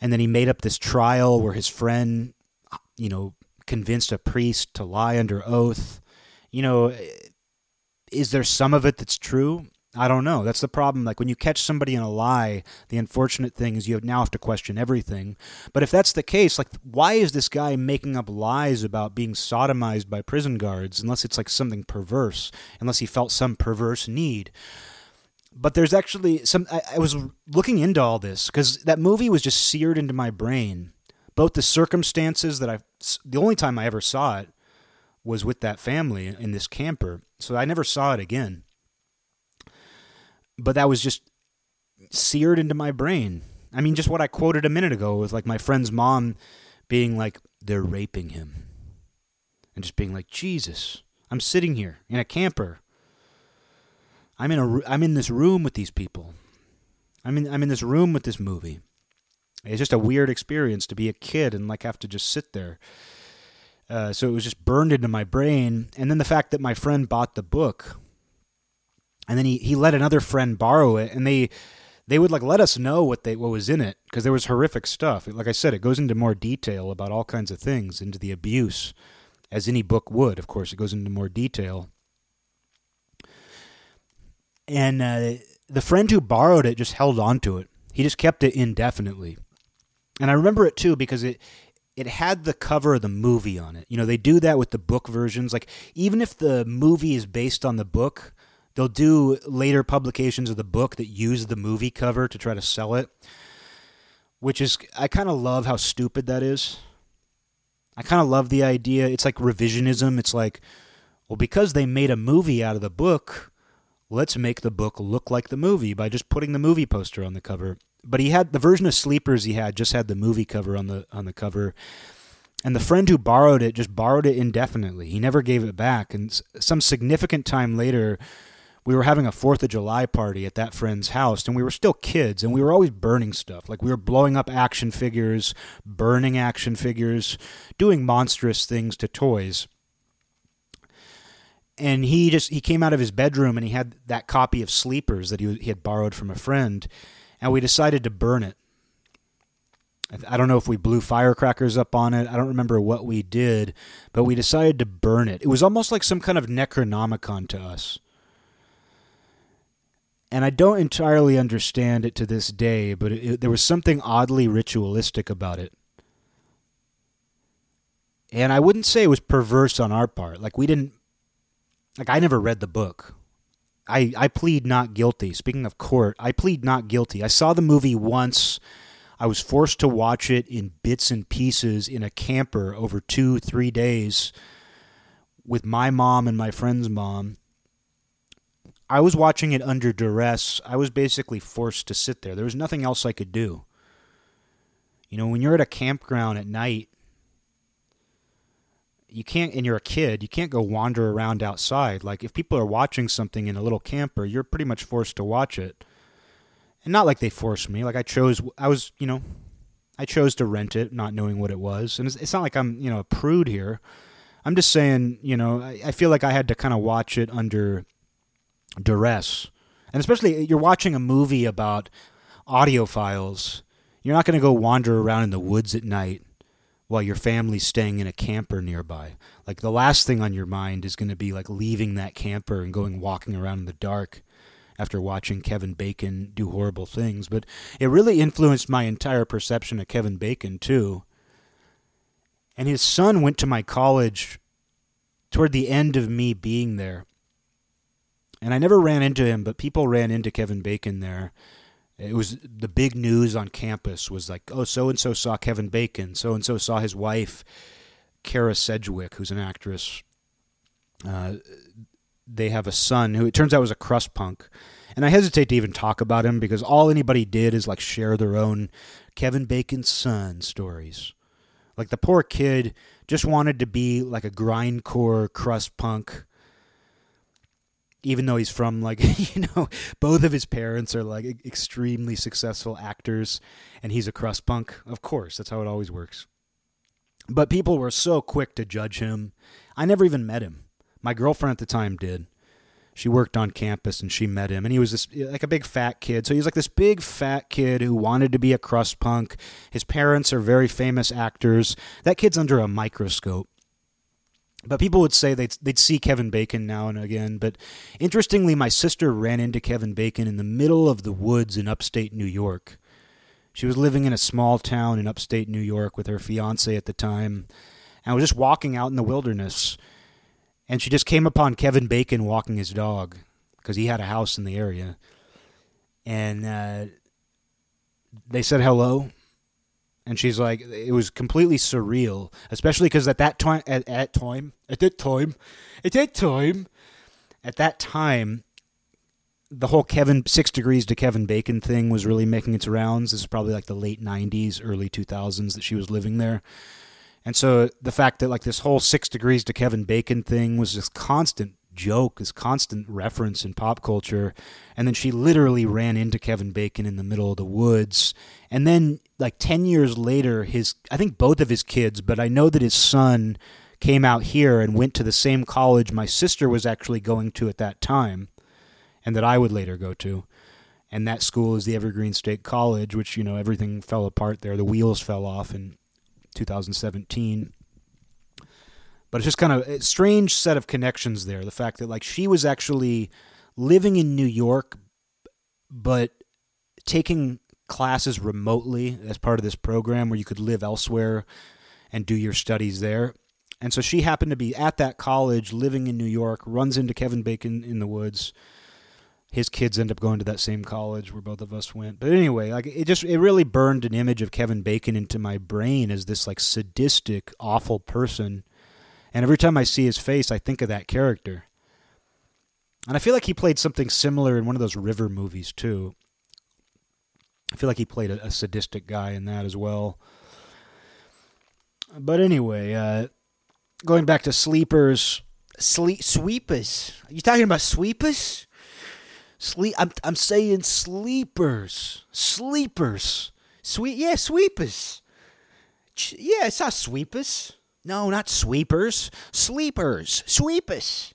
And then he made up this trial where his friend, you know, convinced a priest to lie under oath. You know, is there some of it that's true? I don't know. That's the problem. Like when you catch somebody in a lie, the unfortunate thing is you now have to question everything. But if that's the case, like why is this guy making up lies about being sodomized by prison guards unless it's like something perverse, unless he felt some perverse need? But there's actually some I, I was looking into all this cuz that movie was just seared into my brain. Both the circumstances that I the only time I ever saw it was with that family in this camper. So I never saw it again but that was just seared into my brain. I mean, just what I quoted a minute ago with like my friend's mom being like, they're raping him. and just being like, Jesus, I'm sitting here in a camper. I'm in a I'm in this room with these people. I'm in I'm in this room with this movie. It's just a weird experience to be a kid and like have to just sit there. Uh, so it was just burned into my brain. And then the fact that my friend bought the book, and then he, he let another friend borrow it, and they they would like let us know what they what was in it because there was horrific stuff. Like I said, it goes into more detail about all kinds of things, into the abuse, as any book would. Of course, it goes into more detail. And uh, the friend who borrowed it just held on to it. He just kept it indefinitely. And I remember it too because it it had the cover of the movie on it. You know, they do that with the book versions. Like even if the movie is based on the book, they'll do later publications of the book that use the movie cover to try to sell it. Which is I kind of love how stupid that is. I kind of love the idea. It's like revisionism. It's like, well, because they made a movie out of the book, let's make the book look like the movie by just putting the movie poster on the cover. But he had the version of Sleepers he had just had the movie cover on the on the cover. And the friend who borrowed it just borrowed it indefinitely. He never gave it back. And some significant time later, we were having a 4th of July party at that friend's house, and we were still kids, and we were always burning stuff. Like we were blowing up action figures, burning action figures, doing monstrous things to toys and he just he came out of his bedroom and he had that copy of Sleepers that he, he had borrowed from a friend, and we decided to burn it. I don't know if we blew firecrackers up on it. I don't remember what we did, but we decided to burn it. It was almost like some kind of Necronomicon to us. And I don't entirely understand it to this day, but it, it, there was something oddly ritualistic about it. And I wouldn't say it was perverse on our part. Like, we didn't like I never read the book. I I plead not guilty. Speaking of court, I plead not guilty. I saw the movie once. I was forced to watch it in bits and pieces in a camper over 2 3 days with my mom and my friend's mom. I was watching it under duress. I was basically forced to sit there. There was nothing else I could do. You know, when you're at a campground at night you can't and you're a kid you can't go wander around outside like if people are watching something in a little camper you're pretty much forced to watch it and not like they forced me like i chose i was you know i chose to rent it not knowing what it was and it's, it's not like i'm you know a prude here i'm just saying you know i, I feel like i had to kind of watch it under duress and especially uh, you're watching a movie about audiophiles you're not going to go wander around in the woods at night while your family's staying in a camper nearby. Like the last thing on your mind is going to be like leaving that camper and going walking around in the dark after watching Kevin Bacon do horrible things. But it really influenced my entire perception of Kevin Bacon, too. And his son went to my college toward the end of me being there. And I never ran into him, but people ran into Kevin Bacon there it was the big news on campus was like, oh, so and so saw Kevin Bacon, so and so saw his wife, Kyra Sedgwick, who's an actress. Uh, they have a son who it turns out was a crust punk. And I hesitate to even talk about him because all anybody did is like share their own Kevin Bacon's son stories. Like the poor kid just wanted to be like a grindcore crust punk even though he's from like you know both of his parents are like extremely successful actors and he's a crust punk of course that's how it always works. But people were so quick to judge him. I never even met him. My girlfriend at the time did. She worked on campus and she met him and he was this like a big fat kid. So he was like this big fat kid who wanted to be a crust punk. His parents are very famous actors. That kid's under a microscope but people would say they'd, they'd see Kevin Bacon now and again. But interestingly, my sister ran into Kevin Bacon in the middle of the woods in upstate New York. She was living in a small town in upstate New York with her fiance at the time, and was just walking out in the wilderness. And she just came upon Kevin Bacon walking his dog because he had a house in the area. And uh, they said hello and she's like it was completely surreal especially because at that time at, at time at that time at that time at that time the whole kevin six degrees to kevin bacon thing was really making its rounds this is probably like the late 90s early 2000s that she was living there And so the fact that like this whole six degrees to Kevin Bacon thing was this constant joke, this constant reference in pop culture. And then she literally ran into Kevin Bacon in the middle of the woods. And then like 10 years later, his, I think both of his kids, but I know that his son came out here and went to the same college my sister was actually going to at that time and that I would later go to. And that school is the Evergreen State College, which, you know, everything fell apart there. The wheels fell off in 2017. But it's just kind of a strange set of connections there. The fact that, like, she was actually living in New York, but taking classes remotely as part of this program where you could live elsewhere and do your studies there. And so she happened to be at that college, living in New York, runs into Kevin Bacon in the woods. His kids end up going to that same college where both of us went. But anyway, like it just it really burned an image of Kevin Bacon into my brain as this like sadistic, awful person. And every time I see his face, I think of that character. And I feel like he played something similar in one of those River movies too. I feel like he played a, a sadistic guy in that as well. But anyway, uh, going back to sleepers, sleep sweepers. Are you talking about sweepers? Sleep. I'm I'm saying sleepers, sleepers. Sweet. Yeah, sweepers. Yeah, it's not sweepers. No, not sweepers. Sleepers. Sweepers.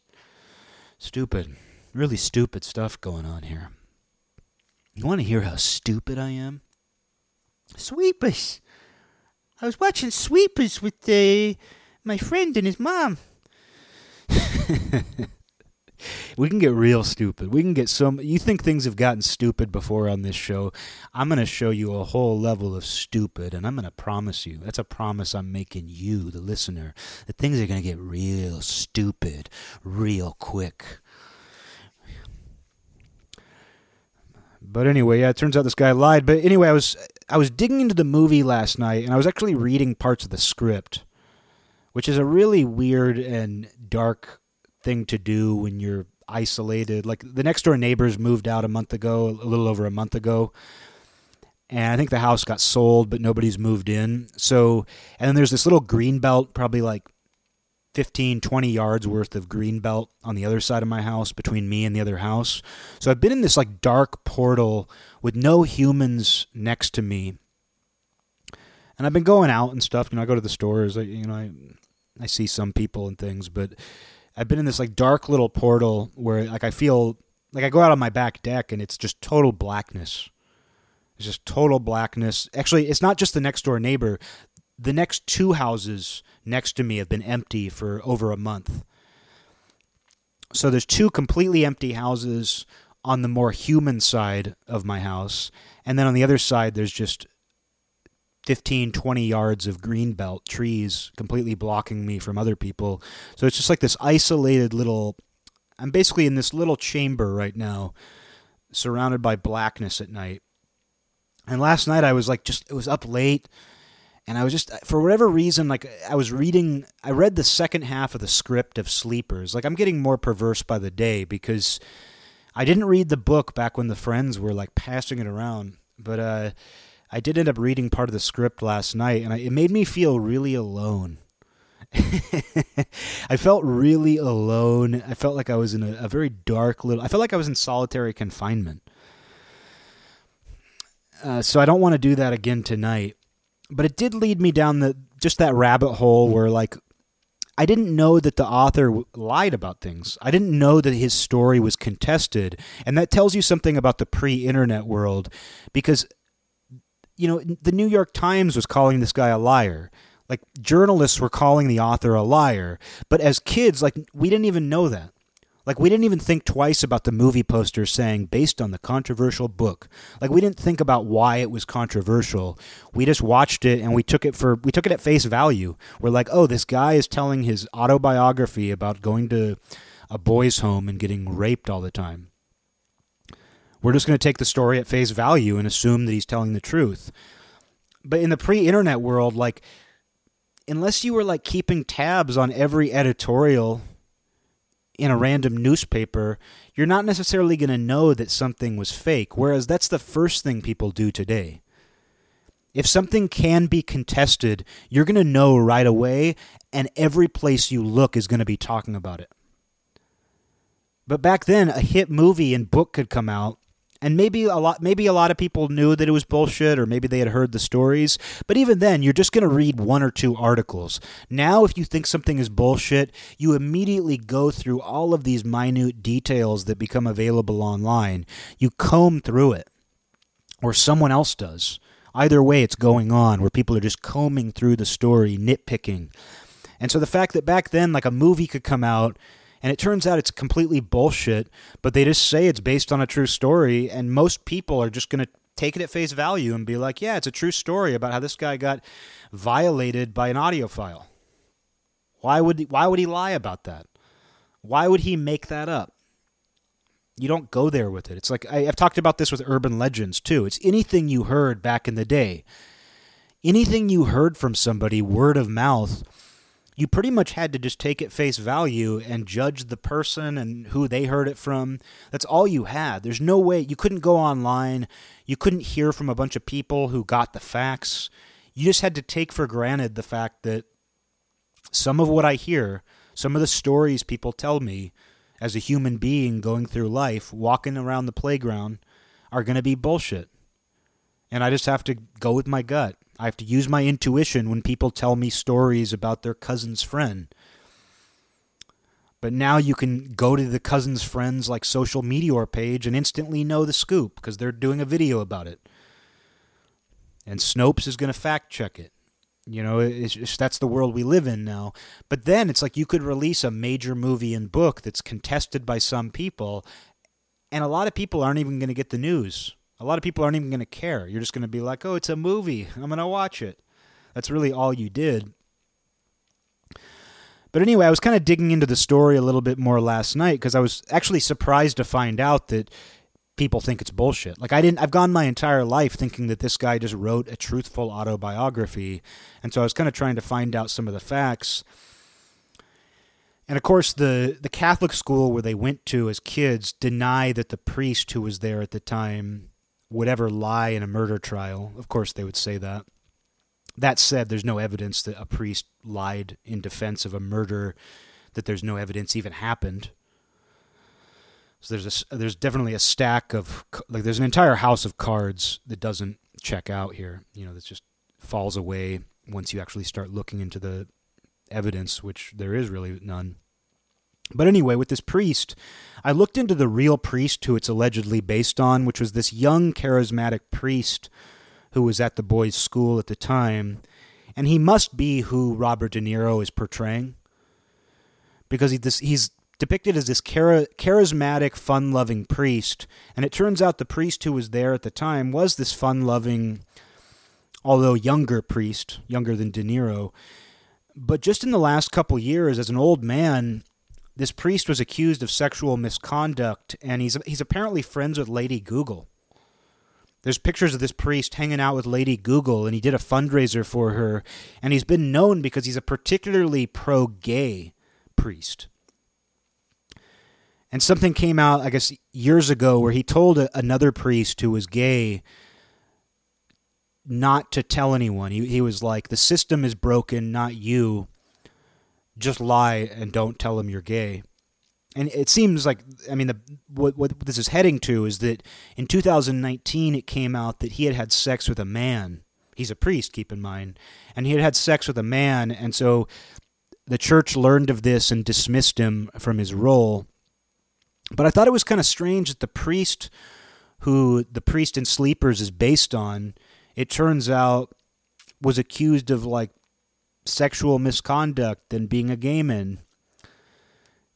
Stupid. Really stupid stuff going on here. You want to hear how stupid I am? Sweepers. I was watching Sweepers with uh, my friend and his mom. we can get real stupid. We can get some. You think things have gotten stupid before on this show? I'm going to show you a whole level of stupid, and I'm going to promise you that's a promise I'm making you, the listener, that things are going to get real stupid real quick. But anyway, yeah, it turns out this guy lied. But anyway, I was I was digging into the movie last night, and I was actually reading parts of the script, which is a really weird and dark thing to do when you're isolated. Like the next door neighbors moved out a month ago, a little over a month ago. And I think the house got sold, but nobody's moved in. So, and then there's this little green belt, probably like 15, 20 yards worth of green belt on the other side of my house between me and the other house. So I've been in this like dark portal with no humans next to me. And I've been going out and stuff. You know, I go to the stores, I, you know, I, I see some people and things, but I've been in this like dark little portal where like I feel like I go out on my back deck and it's just total blackness. It's just total blackness. Actually, it's not just the next door neighbor. The next two houses next to me have been empty for over a month. So there's two completely empty houses on the more human side of my house. And then on the other side, there's just 15, 20 yards of green belt trees completely blocking me from other people. So it's just like this isolated little. I'm basically in this little chamber right now, surrounded by blackness at night. And last night I was like, just, it was up late. And I was just, for whatever reason, like I was reading, I read the second half of the script of Sleepers. Like I'm getting more perverse by the day because I didn't read the book back when the friends were like passing it around. But, uh, I did end up reading part of the script last night, and I, it made me feel really alone. I felt really alone. I felt like I was in a, a, very dark little. I felt like I was in solitary confinement. Uh, so I don't want to do that again tonight. But it did lead me down the just that rabbit hole where like I didn't know that the author lied about things. I didn't know that his story was contested, and that tells you something about the pre-internet world because you know, the New York Times was calling this guy a liar. Like journalists were calling the author a liar. But as kids, like we didn't even know that. Like we didn't even think twice about the movie poster saying based on the controversial book. Like we didn't think about why it was controversial. We just watched it and we took it for we took it at face value. We're like, "Oh, this guy is telling his autobiography about going to a boys' home and getting raped all the time." We're just going to take the story at face value and assume that he's telling the truth. But in the pre-internet world, like unless you were like keeping tabs on every editorial in a random newspaper, you're not necessarily going to know that something was fake. Whereas that's the first thing people do today. If something can be contested, you're going to know right away, and every place you look is going to be talking about it. But back then, a hit movie and book could come out, and maybe a lot maybe a lot of people knew that it was bullshit or maybe they had heard the stories. But even then you're just going to read one or two articles. Now if you think something is bullshit you immediately go through all of these minute details that become available online. You comb through it or someone else does. Either way it's going on where people are just combing through the story nitpicking. And so the fact that back then like a movie could come out and it turns out it's completely bullshit, but they just say it's based on a true story, and most people are just going to take it at face value and be like, yeah, it's a true story about how this guy got violated by an audiophile. Why would he, why would he lie about that? Why would he make that up? You don't go there with it. It's like I, I've talked about this with urban legends too. It's anything you heard back in the day. Anything you heard from somebody, word of mouth, you pretty much had to just take it face value and judge the person and who they heard it from. That's all you had. There's no way you couldn't go online. You couldn't hear from a bunch of people who got the facts. You just had to take for granted the fact that some of what I hear, some of the stories people tell me as a human being going through life, walking around the playground, are going to be bullshit. And I just have to go with my gut. I have to use my intuition when people tell me stories about their cousin's friend. But now you can go to the cousin's friend's like social meteor page and instantly know the scoop because they're doing a video about it. And Snopes is going to fact check it. You know, it's just, that's the world we live in now. But then it's like you could release a major movie and book that's contested by some people, and a lot of people aren't even going to get the news. A lot of people aren't even going to care. You're just going to be like, oh, it's a movie. I'm going to watch it. That's really all you did. But anyway, I was kind of digging into the story a little bit more last night because I was actually surprised to find out that people think it's bullshit. Like I didn't I've gone my entire life thinking that this guy just wrote a truthful autobiography. And so I was kind of trying to find out some of the facts. And of course, the, the Catholic school where they went to as kids deny that the priest who was there at the time would ever lie in a murder trial. Of course, they would say that. That said, there's no evidence that a priest lied in defense of a murder, that there's no evidence even happened. So there's a, there's definitely a stack of like there's an entire house of cards that doesn't check out here. You know, that just falls away once you actually start looking into the evidence, which there is really none. But anyway, with this priest, I looked into the real priest who it's allegedly based on, which was this young charismatic priest who was at the boys' school at the time. And he must be who Robert De Niro is portraying. Because he's depicted as this char- charismatic, fun loving priest. And it turns out the priest who was there at the time was this fun loving, although younger priest, younger than De Niro. But just in the last couple years, as an old man, this priest was accused of sexual misconduct, and he's he's apparently friends with Lady Google. There's pictures of this priest hanging out with Lady Google, and he did a fundraiser for her, and he's been known because he's a particularly pro-gay priest. And something came out, I guess, years ago where he told a, another priest who was gay not to tell anyone. He, he was like, The system is broken, not you just lie and don't tell them you're gay. And it seems like, I mean, the, what, what this is heading to is that in 2019 it came out that he had had sex with a man. He's a priest, keep in mind. And he had had sex with a man. And so the church learned of this and dismissed him from his role. But I thought it was kind of strange that the priest who the priest in Sleepers is based on, it turns out was accused of like sexual misconduct than being a gay man.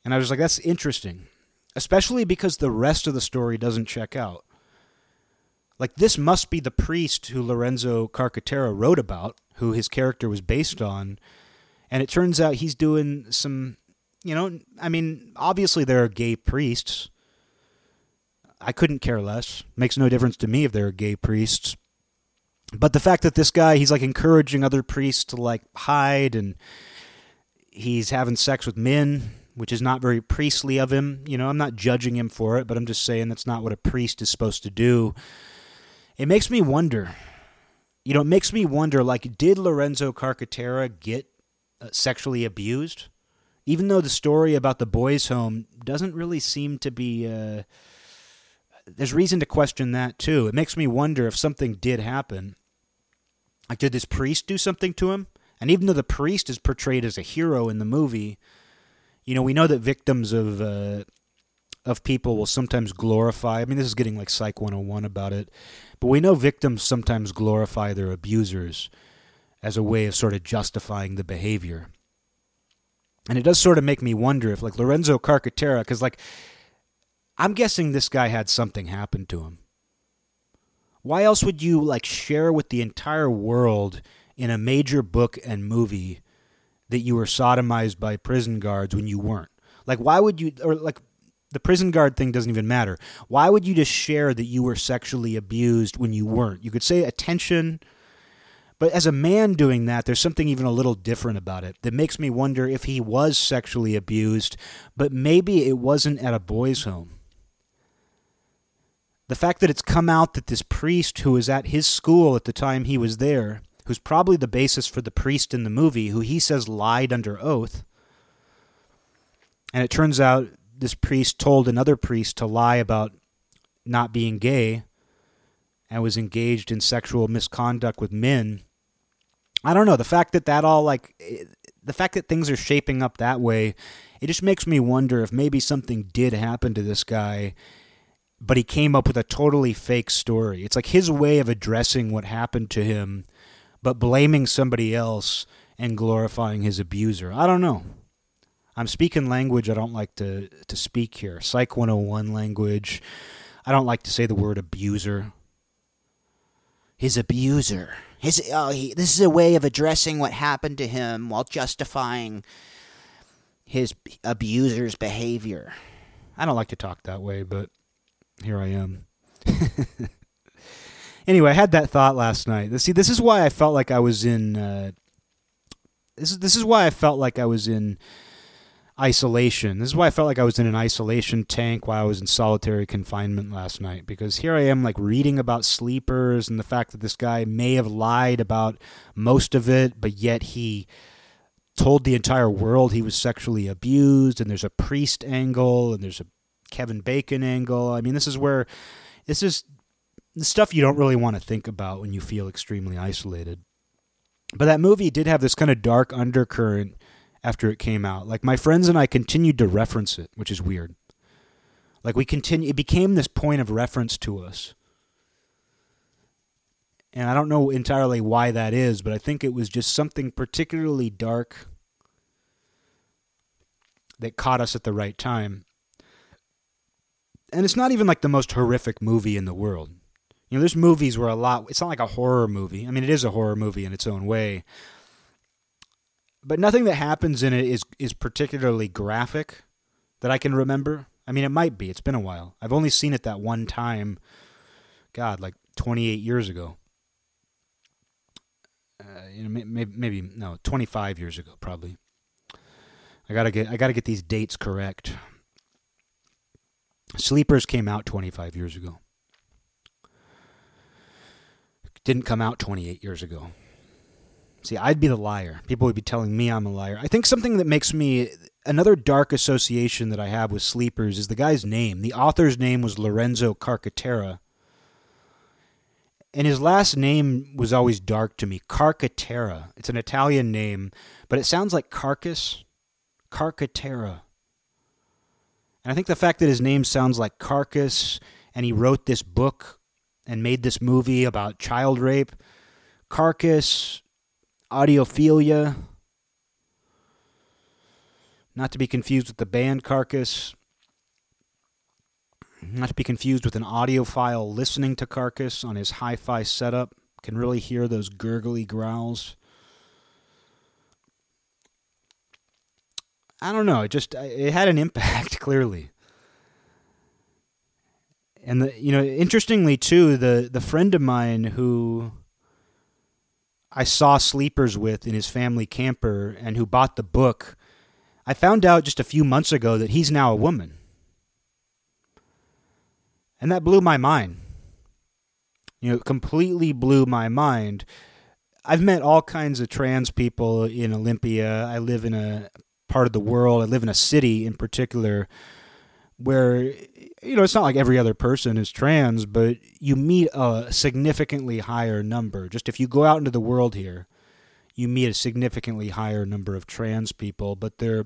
And I was like, that's interesting. Especially because the rest of the story doesn't check out. Like, this must be the priest who Lorenzo Carcaterra wrote about, who his character was based on. And it turns out he's doing some, you know, I mean, obviously there are gay priests. I couldn't care less. Makes no difference to me if there are gay priests but the fact that this guy he's like encouraging other priests to like hide and he's having sex with men which is not very priestly of him you know i'm not judging him for it but i'm just saying that's not what a priest is supposed to do it makes me wonder you know, it makes me wonder like, did Lorenzo Carcaterra get uh, sexually abused? Even though the story about the boys' home doesn't really seem to be. Uh, there's reason to question that too. It makes me wonder if something did happen. Like, did this priest do something to him? And even though the priest is portrayed as a hero in the movie, you know, we know that victims of uh, of people will sometimes glorify. I mean, this is getting like Psych 101 about it, but we know victims sometimes glorify their abusers as a way of sort of justifying the behavior. And it does sort of make me wonder if, like Lorenzo Carcaterra, because like I'm guessing this guy had something happen to him. Why else would you like share with the entire world in a major book and movie that you were sodomized by prison guards when you weren't? Like why would you or like the prison guard thing doesn't even matter. Why would you just share that you were sexually abused when you weren't? You could say attention, but as a man doing that, there's something even a little different about it that makes me wonder if he was sexually abused, but maybe it wasn't at a boys' home. The fact that it's come out that this priest who was at his school at the time he was there, who's probably the basis for the priest in the movie, who he says lied under oath, and it turns out this priest told another priest to lie about not being gay and was engaged in sexual misconduct with men. I don't know. The fact that that all, like, eh, the fact that things are shaping up that way, it just makes me wonder if maybe something did happen to this guy but he came up with a totally fake story. It's like his way of addressing what happened to him, but blaming somebody else and glorifying his abuser. I don't know. I'm speaking language I don't like to, to speak here. Psych 101 language. I don't like to say the word abuser. His abuser. His oh, he, this is a way of addressing what happened to him while justifying his abuser's behavior. I don't like to talk that way, but here I am. anyway, I had that thought last night. See, this is why I felt like I was in. Uh, this is this is why I felt like I was in isolation. This is why I felt like I was in an isolation tank while I was in solitary confinement last night. Because here I am, like reading about sleepers and the fact that this guy may have lied about most of it, but yet he told the entire world he was sexually abused. And there's a priest angle, and there's a Kevin Bacon angle. I mean, this is where this is the stuff you don't really want to think about when you feel extremely isolated. But that movie did have this kind of dark undercurrent after it came out. Like my friends and I continued to reference it, which is weird. Like we continue it became this point of reference to us. And I don't know entirely why that is, but I think it was just something particularly dark that caught us at the right time and it's not even like the most horrific movie in the world. You know, there's movies where a lot. It's not like a horror movie. I mean, it is a horror movie in its own way, but nothing that happens in it is is particularly graphic that I can remember. I mean, it might be. It's been a while. I've only seen it that one time. God, like 28 years ago. Uh, you know, maybe, maybe no, 25 years ago, probably. I gotta get I gotta get these dates correct. Sleepers came out 25 years ago. Didn't come out 28 years ago. See, I'd be the liar. People would be telling me I'm a liar. I think something that makes me another dark association that I have with Sleepers is the guy's name. The author's name was Lorenzo Carcaterra. And his last name was always dark to me. Carcaterra. It's an Italian name, but it sounds like carcass. Carcaterra. And I think the fact that his name sounds like Carcass and he wrote this book and made this movie about child rape, Carcass, audiophilia, not to be confused with the band Carcass, not to be confused with an audiophile listening to Carcass on his hi fi setup, can really hear those gurgly growls. I don't know. It just uh, it had an impact clearly. And the you know interestingly too the the friend of mine who I saw sleepers with in his family camper and who bought the book I found out just a few months ago that he's now a woman. And that blew my mind. You know, completely blew my mind. I've met all kinds of trans people in Olympia. I live in a part of the world. I live in a city in particular where you know it's not like every other person is trans, but you meet a significantly higher number. Just if you go out into the world here, you meet a significantly higher number of trans people, but they're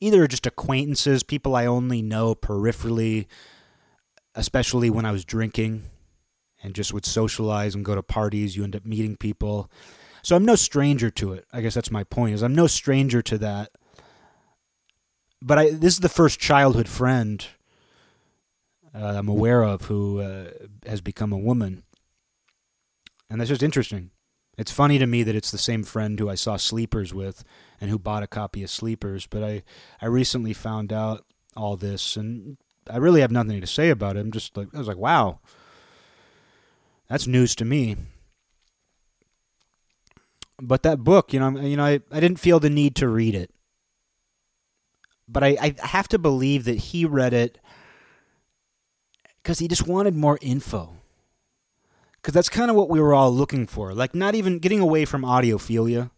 either just acquaintances, people I only know peripherally, especially when I was drinking and just would socialize and go to parties. You end up meeting people. So I'm no stranger to it. I guess that's my point. Is I'm no stranger to that. But I this is the first childhood friend uh, I'm aware of who uh, has become a woman, and that's just interesting. It's funny to me that it's the same friend who I saw Sleepers with and who bought a copy of Sleepers. But I I recently found out all this, and I really have nothing to say about it. I'm just like I was like, wow, that's news to me but that book, you know, you know, I, I didn't feel the need to read it, but I, I have to believe that he read it because he just wanted more info. Because that's kind of what we were all looking for. Like, not even getting away from audiophilia,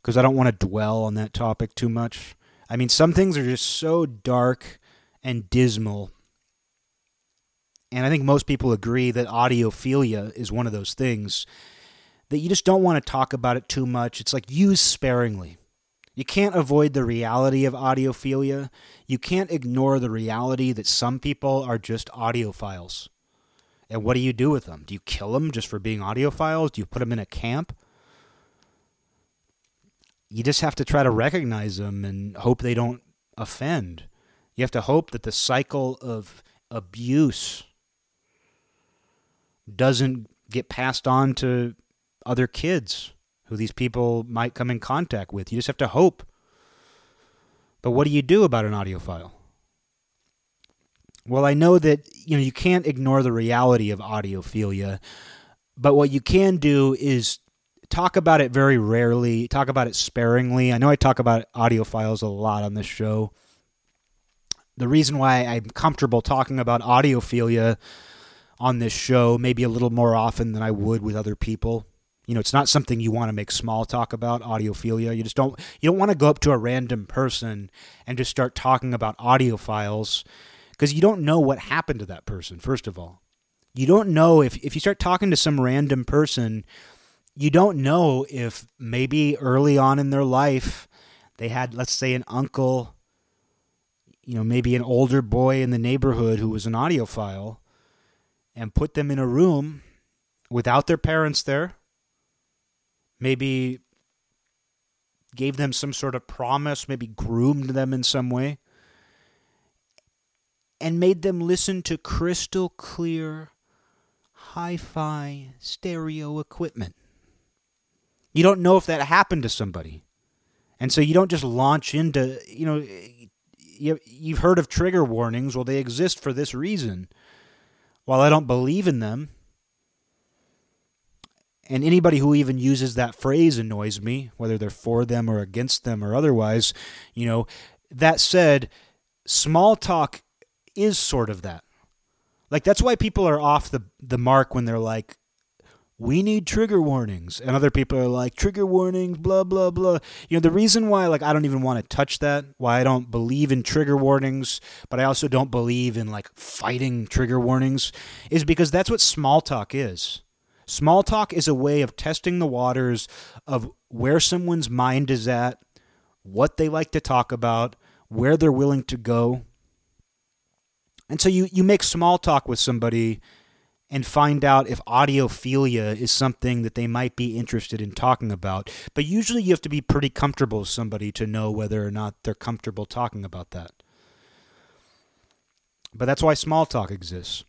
because I don't want to dwell on that topic too much. I mean, some things are just so dark and dismal. And I think most people agree that audiophilia is one of those things that you just don't want to talk about it too much. It's like use sparingly. You can't avoid the reality of audiophilia. You can't ignore the reality that some people are just audiophiles. And what do you do with them? Do you kill them just for being audiophiles? Do you put them in a camp? You just have to try to recognize them and hope they don't offend. You have to hope that the cycle of abuse doesn't get passed on to other kids who these people might come in contact with. You just have to hope. But what do you do about an audiophile? Well, I know that you know you can't ignore the reality of audiophilia, but what you can do is talk about it very rarely, talk about it sparingly. I know I talk about audiophiles a lot on this show. The reason why I'm comfortable talking about audiophilia on this show maybe a little more often than I would with other people you know, it's not something you want to make small talk about audiophilia. You just don't you don't want to go up to a random person and just start talking about audiophiles because you don't know what happened to that person first of all. You don't know if if you start talking to some random person, you don't know if maybe early on in their life they had let's say an uncle, you know, maybe an older boy in the neighborhood who was an audiophile and put them in a room without their parents there maybe gave them some sort of promise, maybe groomed them in some way, and made them listen to crystal clear hi fi stereo equipment. You don't know if that happened to somebody. And so you don't just launch into, you know, you've heard of trigger warnings. Well, they exist for this reason. While I don't believe in them, and anybody who even uses that phrase annoys me, whether they're for them or against them or otherwise. You know, that said, small talk is sort of that. Like that's why people are off the the mark when they're like, we need trigger warnings, and other people are like trigger warnings, blah blah blah. You know, the reason why like I don't even want to touch that, why I don't believe in trigger warnings, but I also don't believe in like fighting trigger warnings, is because that's what small talk is Small talk is a way of testing the waters of where someone's mind is at, what they like to talk about, where they're willing to go. And so you, you make small talk with somebody and find out if audiophilia is something that they might be interested in talking about. But usually you have to be pretty comfortable with somebody to know whether or not they're comfortable talking about that. But that's why small talk exists.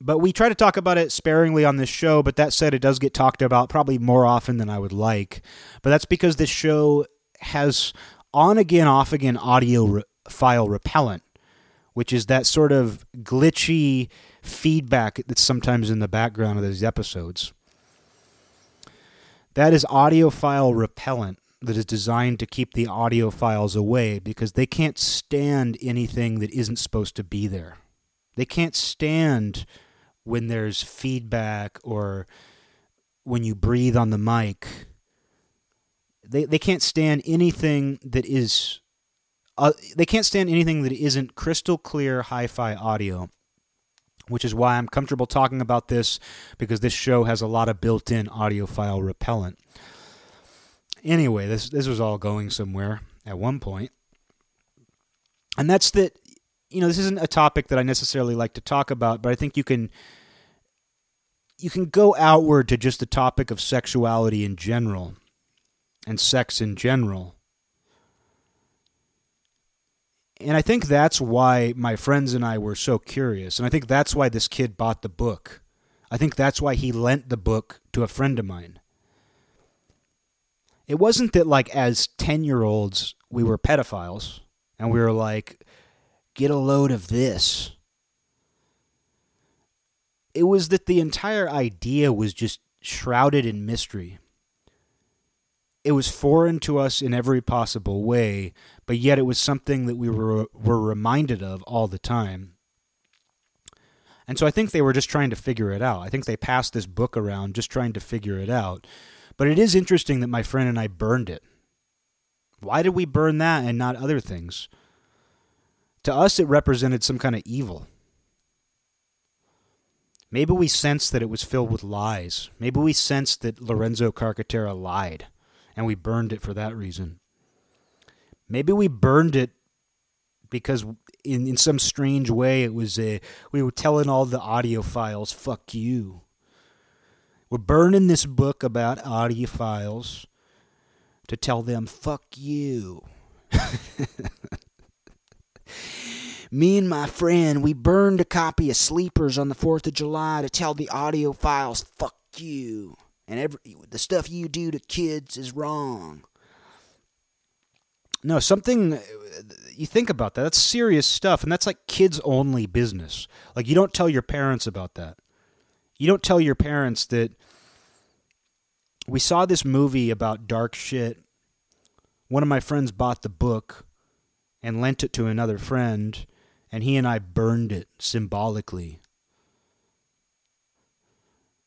But we try to talk about it sparingly on this show, but that said, it does get talked about probably more often than I would like. But that's because this show has on again, off again audio re- file repellent, which is that sort of glitchy feedback that's sometimes in the background of these episodes. That is audiophile repellent that is designed to keep the audio files away because they can't stand anything that isn't supposed to be there. They can't stand when there's feedback or when you breathe on the mic. They they can't stand anything that is uh, they can't stand anything that isn't crystal clear hi-fi audio. Which is why I'm comfortable talking about this because this show has a lot of built-in audiophile repellent. Anyway, this this was all going somewhere at one point. And that's that you know, this isn't a topic that I necessarily like to talk about, but I think you can you can go outward to just the topic of sexuality in general and sex in general. And I think that's why my friends and I were so curious. And I think that's why this kid bought the book. I think that's why he lent the book to a friend of mine. It wasn't that, like, as 10 year olds, we were pedophiles and we were like, get a load of this it was that the entire idea was just shrouded in mystery. It was foreign to us in every possible way, but yet it was something that we were were reminded of all the time. And so I think they were just trying to figure it out. I think they passed this book around just trying to figure it out. But it is interesting that my friend and I burned it. Why did we burn that and not other things? To us, it represented some kind of evil. Maybe we sensed that it was filled with lies. Maybe we sensed that Lorenzo Carcaterra lied, and we burned it for that reason. Maybe we burned it because in, in some strange way it was a we were telling all the audiophiles, fuck you. We're burning this book about audiophiles to tell them, fuck you. Me and my friend, we burned a copy of Sleepers on the 4th of July to tell the audiophiles, fuck you. And every, the stuff you do to kids is wrong. No, something, uh, you think about that. That's serious stuff. And that's like kids only business. Like, you don't tell your parents about that. You don't tell your parents that we saw this movie about dark shit. One of my friends bought the book and lent it to another friend and he and I burned it symbolically.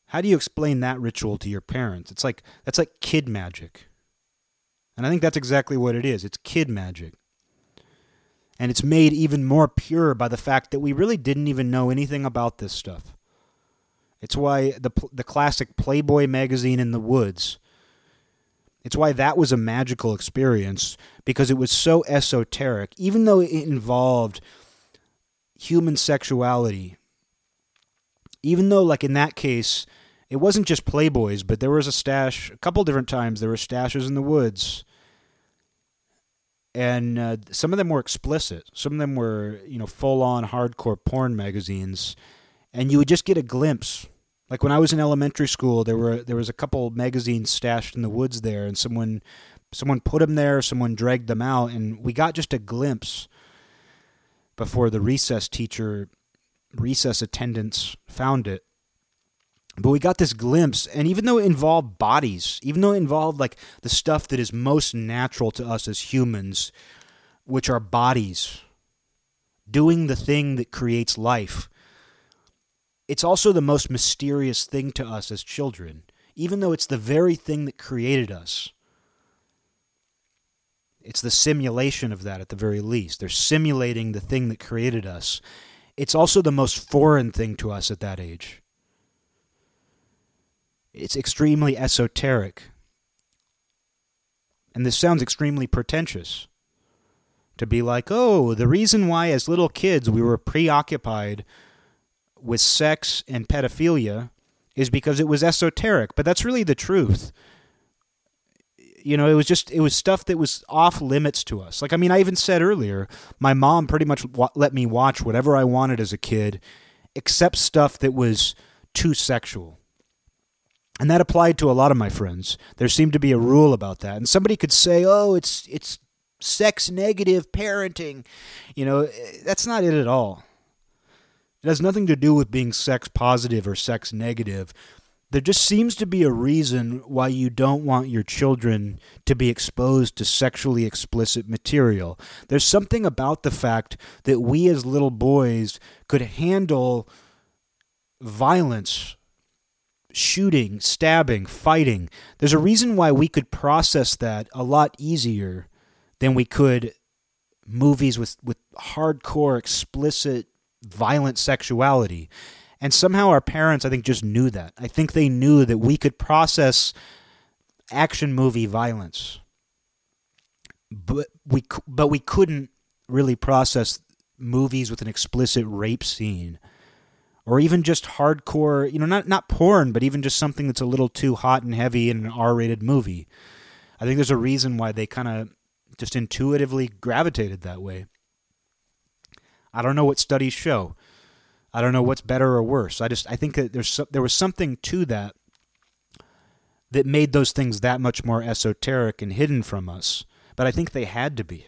How do you explain that ritual to your parents? It's like that's like kid magic. And I think that's exactly what it is. It's kid magic. And it's made even more pure by the fact that we really didn't even know anything about this stuff. It's why the the classic Playboy magazine in the woods it's why that was a magical experience because it was so esoteric even though it involved human sexuality. Even though, like in that case, it wasn't just Playboys, but there was a stash, a couple different times, there were stashes in the woods. And uh, some of them were explicit. Some of them were, you know, full on hardcore porn magazines. And you would just get a glimpse. Like when I was in elementary school, there were there was a couple magazines stashed in the woods there, and someone someone put them there, someone dragged them out, and we got just a glimpse before the recess teacher, recess attendants found it. But we got this glimpse, and even though it involved bodies, even though it involved like the stuff that is most natural to us as humans, which are bodies, doing the thing that creates life, it's also the most mysterious thing to us as children, even though it's the very thing that created us. It's the simulation of that at the very least. They're simulating the thing that created us. It's also the most foreign thing to us at that age. It's extremely esoteric. And this sounds extremely pretentious. To be like, oh, the reason why as little kids we were preoccupied with sex and pedophilia is because it was esoteric. But that's really the truth you know, it was just it was stuff that was off limits to us. Like I mean, I even said earlier, my mom pretty much w- let me watch whatever I wanted as a kid, except stuff that was too sexual. And that applied to a lot of my friends. There seemed to be a rule about that. And somebody could say, "Oh, it's it's sex negative parenting." You know, eh, that's not it at all. It has nothing to do with being sex positive or sex negative. There just seems to be a reason why you don't want your children to be exposed to sexually explicit material. There's something about the fact that we as little boys could handle violence, shooting, stabbing, fighting. There's a reason why we could process that a lot easier than we could movies with, with hardcore, explicit, violent sexuality. And somehow our parents, I think, just knew that. I think they knew that we could process action movie violence, but we but we couldn't really process movies with an explicit rape scene, or even just hardcore. You know, not not porn, but even just something that's a little too hot and heavy in an R-rated movie. I think there's a reason why they kind of just intuitively gravitated that way. I don't know what studies show. I don't know what's better or worse. I just I think that there's there was something to that that made those things that much more esoteric and hidden from us. But I think they had to be.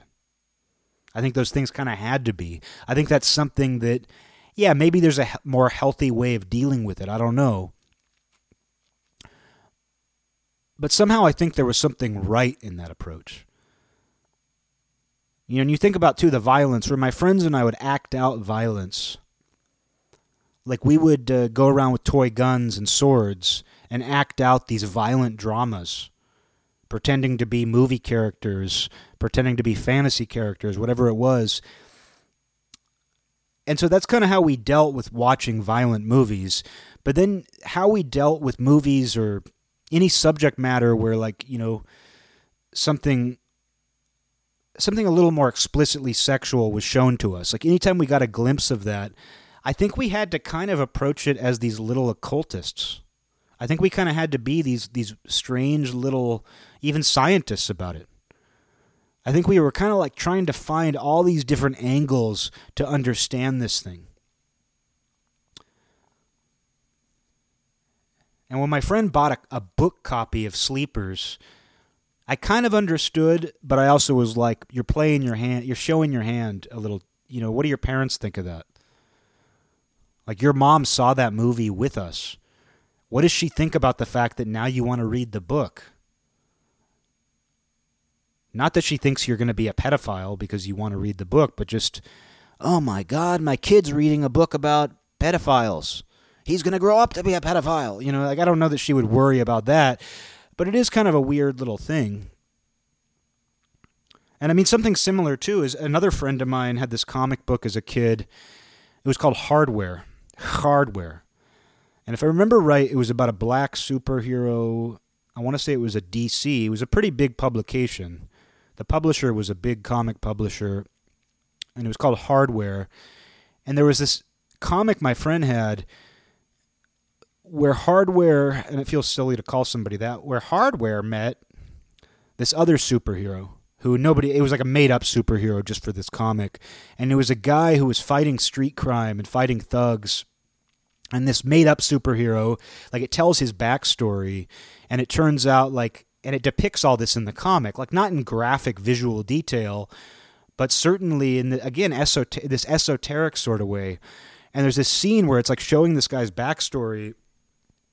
I think those things kind of had to be. I think that's something that yeah, maybe there's a more healthy way of dealing with it. I don't know. But somehow I think there was something right in that approach. You know, and you think about too the violence where my friends and I would act out violence like we would uh, go around with toy guns and swords and act out these violent dramas pretending to be movie characters pretending to be fantasy characters whatever it was. And so that's kind of how we dealt with watching violent movies. But then how we dealt with movies or any subject matter where like you know something something a little more explicitly sexual was shown to us. Like anytime we got a glimpse of that I think we had to kind of approach it as these little occultists. I think we kind of had to be these these strange little even scientists about it. I think we were kind of like trying to find all these different angles to understand this thing. And when my friend bought a, a book copy of Sleepers, I kind of understood, but I also was like, you're playing your hand, you're showing your hand a little. You know, what do your parents think of that? Like your mom saw that movie with us. What does she think about the fact that now you want to read the book? Not that she thinks you're going to be a pedophile because you want to read the book, but just, oh my God, my kid's reading a book about pedophiles. He's going to grow up to be a pedophile. You know, like I don't know that she would worry about that, but it is kind of a weird little thing. And I mean, something similar too is another friend of mine had this comic book as a kid. It was called Hardware hardware. And if I remember right, it was about a black superhero. I want to say it was a DC. It was a pretty big publication. The publisher was a big comic publisher, and it was called Hardware. And there was this comic my friend had where Hardware, and it feels silly to call somebody that, where Hardware met this other superhero who nobody it was like a made up superhero just for this comic. And it was a guy who was fighting street crime and fighting thugs. And this made up superhero like it tells his backstory and it turns out like and it depicts all this in the comic. Like not in graphic visual detail but certainly in the, again esoter- this esoteric sort of way. And there's this scene where it's like showing this guy's backstory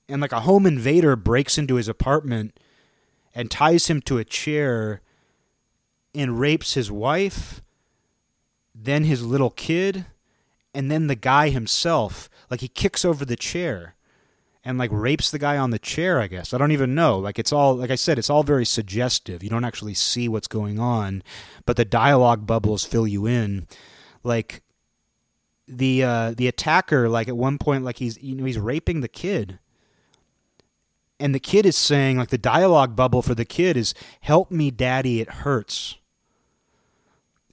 and like a home invader breaks into his apartment and ties him to a chair and rapes his wife, then his little kid, and then the guy himself. Like he kicks over the chair and like rapes the guy on the chair, I guess. I don't even know. Like it's all like I said, it's all very suggestive. You don't actually see what's going on, but the dialogue bubbles fill you in. Like the uh the attacker like at one point like he's you know he's raping the kid and the kid is saying like the dialogue bubble for the kid is help me daddy it hurts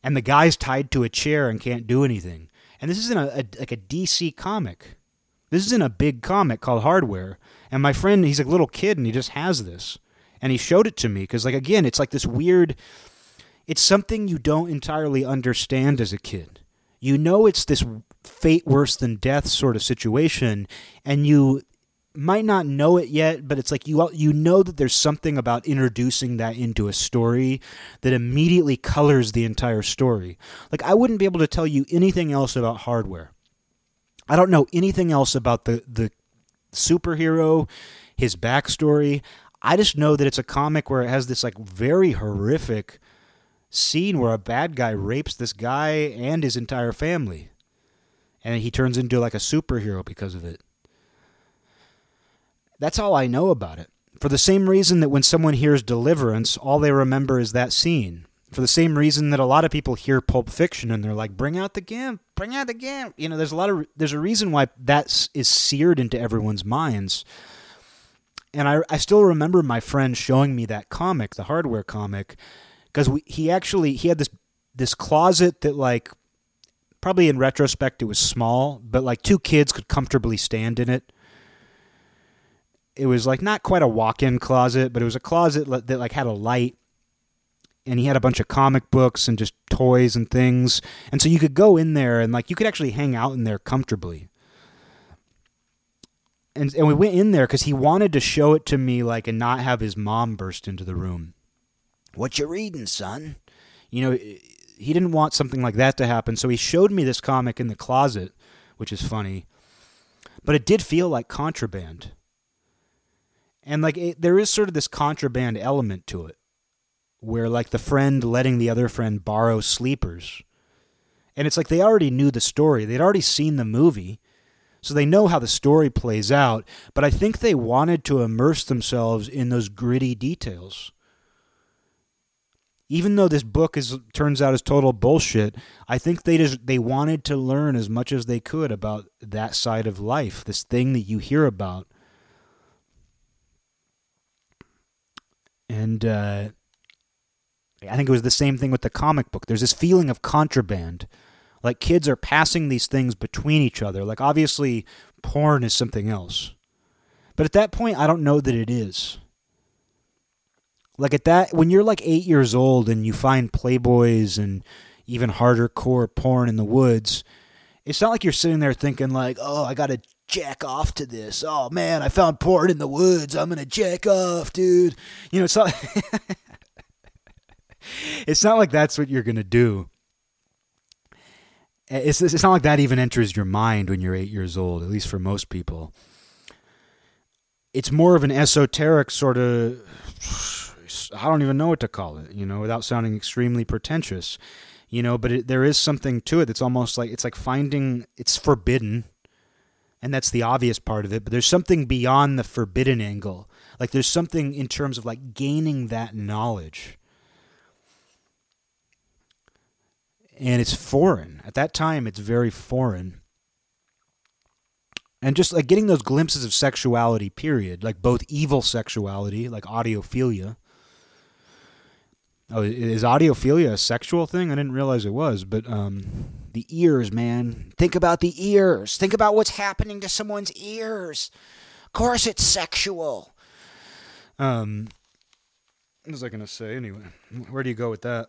and the guy's tied to a chair and can't do anything. And this isn't a, a like a DC comic. This isn't a big comic called Hardware. And my friend, he's a little kid and he just has this. And he showed it to me because, like, again, it's like this weird. It's something you don't entirely understand as a kid. You know, it's this fate worse than death sort of situation, and you might not know it yet, but it's like you you know that there's something about introducing that into a story that immediately colors the entire story. Like I wouldn't be able to tell you anything else about hardware. I don't know anything else about the the superhero, his backstory. I just know that it's a comic where it has this like very horrific scene where a bad guy rapes this guy and his entire family. And he turns into like a superhero because of it. That's all I know about it. For the same reason that when someone hears Deliverance, all they remember is that scene. For the same reason that a lot of people hear Pulp Fiction and they're like, "Bring out the gimp, bring out the gimp." You know, there's a lot of there's a reason why that is seared into everyone's minds. And I I still remember my friend showing me that comic, the hardware comic, because he actually he had this this closet that like probably in retrospect it was small, but like two kids could comfortably stand in it it was like not quite a walk-in closet, but it was a closet that like had a light and he had a bunch of comic books and just toys and things. And so you could go in there and like you could actually hang out in there comfortably. And and we went in there cuz he wanted to show it to me like and not have his mom burst into the room. What you reading, son? You know, he didn't want something like that to happen, so he showed me this comic in the closet, which is funny. But it did feel like contraband and like it, there is sort of this contraband element to it where like the friend letting the other friend borrow sleepers. And it's like they already knew the story. They'd already seen the movie. So they know how the story plays out. But i think they wanted to immerse themselves in those gritty details. Even though this book is turns out is total bullshit i think they just they wanted to learn as much as they could about that side of life this thing that you hear about and uh, I think it was the same thing with the comic book. There's this feeling of contraband, like kids are passing these things between each other. Like obviously, porn is something else, but at that point, I don't know that it is. Like at that, when you're like eight years old and you find Playboys and even harder core porn in the woods, it's not like you're sitting there thinking like, "Oh, I got to jack off to this. Oh man, I found porn in the woods. I'm gonna jack off, dude. You know, it's not. it's not like that's what you're gonna do. Eh, it's it's not like that even enters your mind when you're eight years old. At least for most people, it's more of an esoteric sort of. I don't even know what to call it. You know, without sounding extremely pretentious. You know, but it, there is something to it that's almost like it's like finding it's forbidden and that's the obvious part of it but there's something beyond the forbidden angle. Like there's something in terms of like gaining that knowledge. And it's foreign. At that time it's very foreign. And just like getting those glimpses of sexuality period like both evil sexuality like audiophilia. Oh is audiophilia a sexual thing? I didn't realize it was but um the ears, man. Think about the ears. Think about what's happening to someone's ears. Of course, it's sexual. Um, what was I to say anyway? Where do you go with that?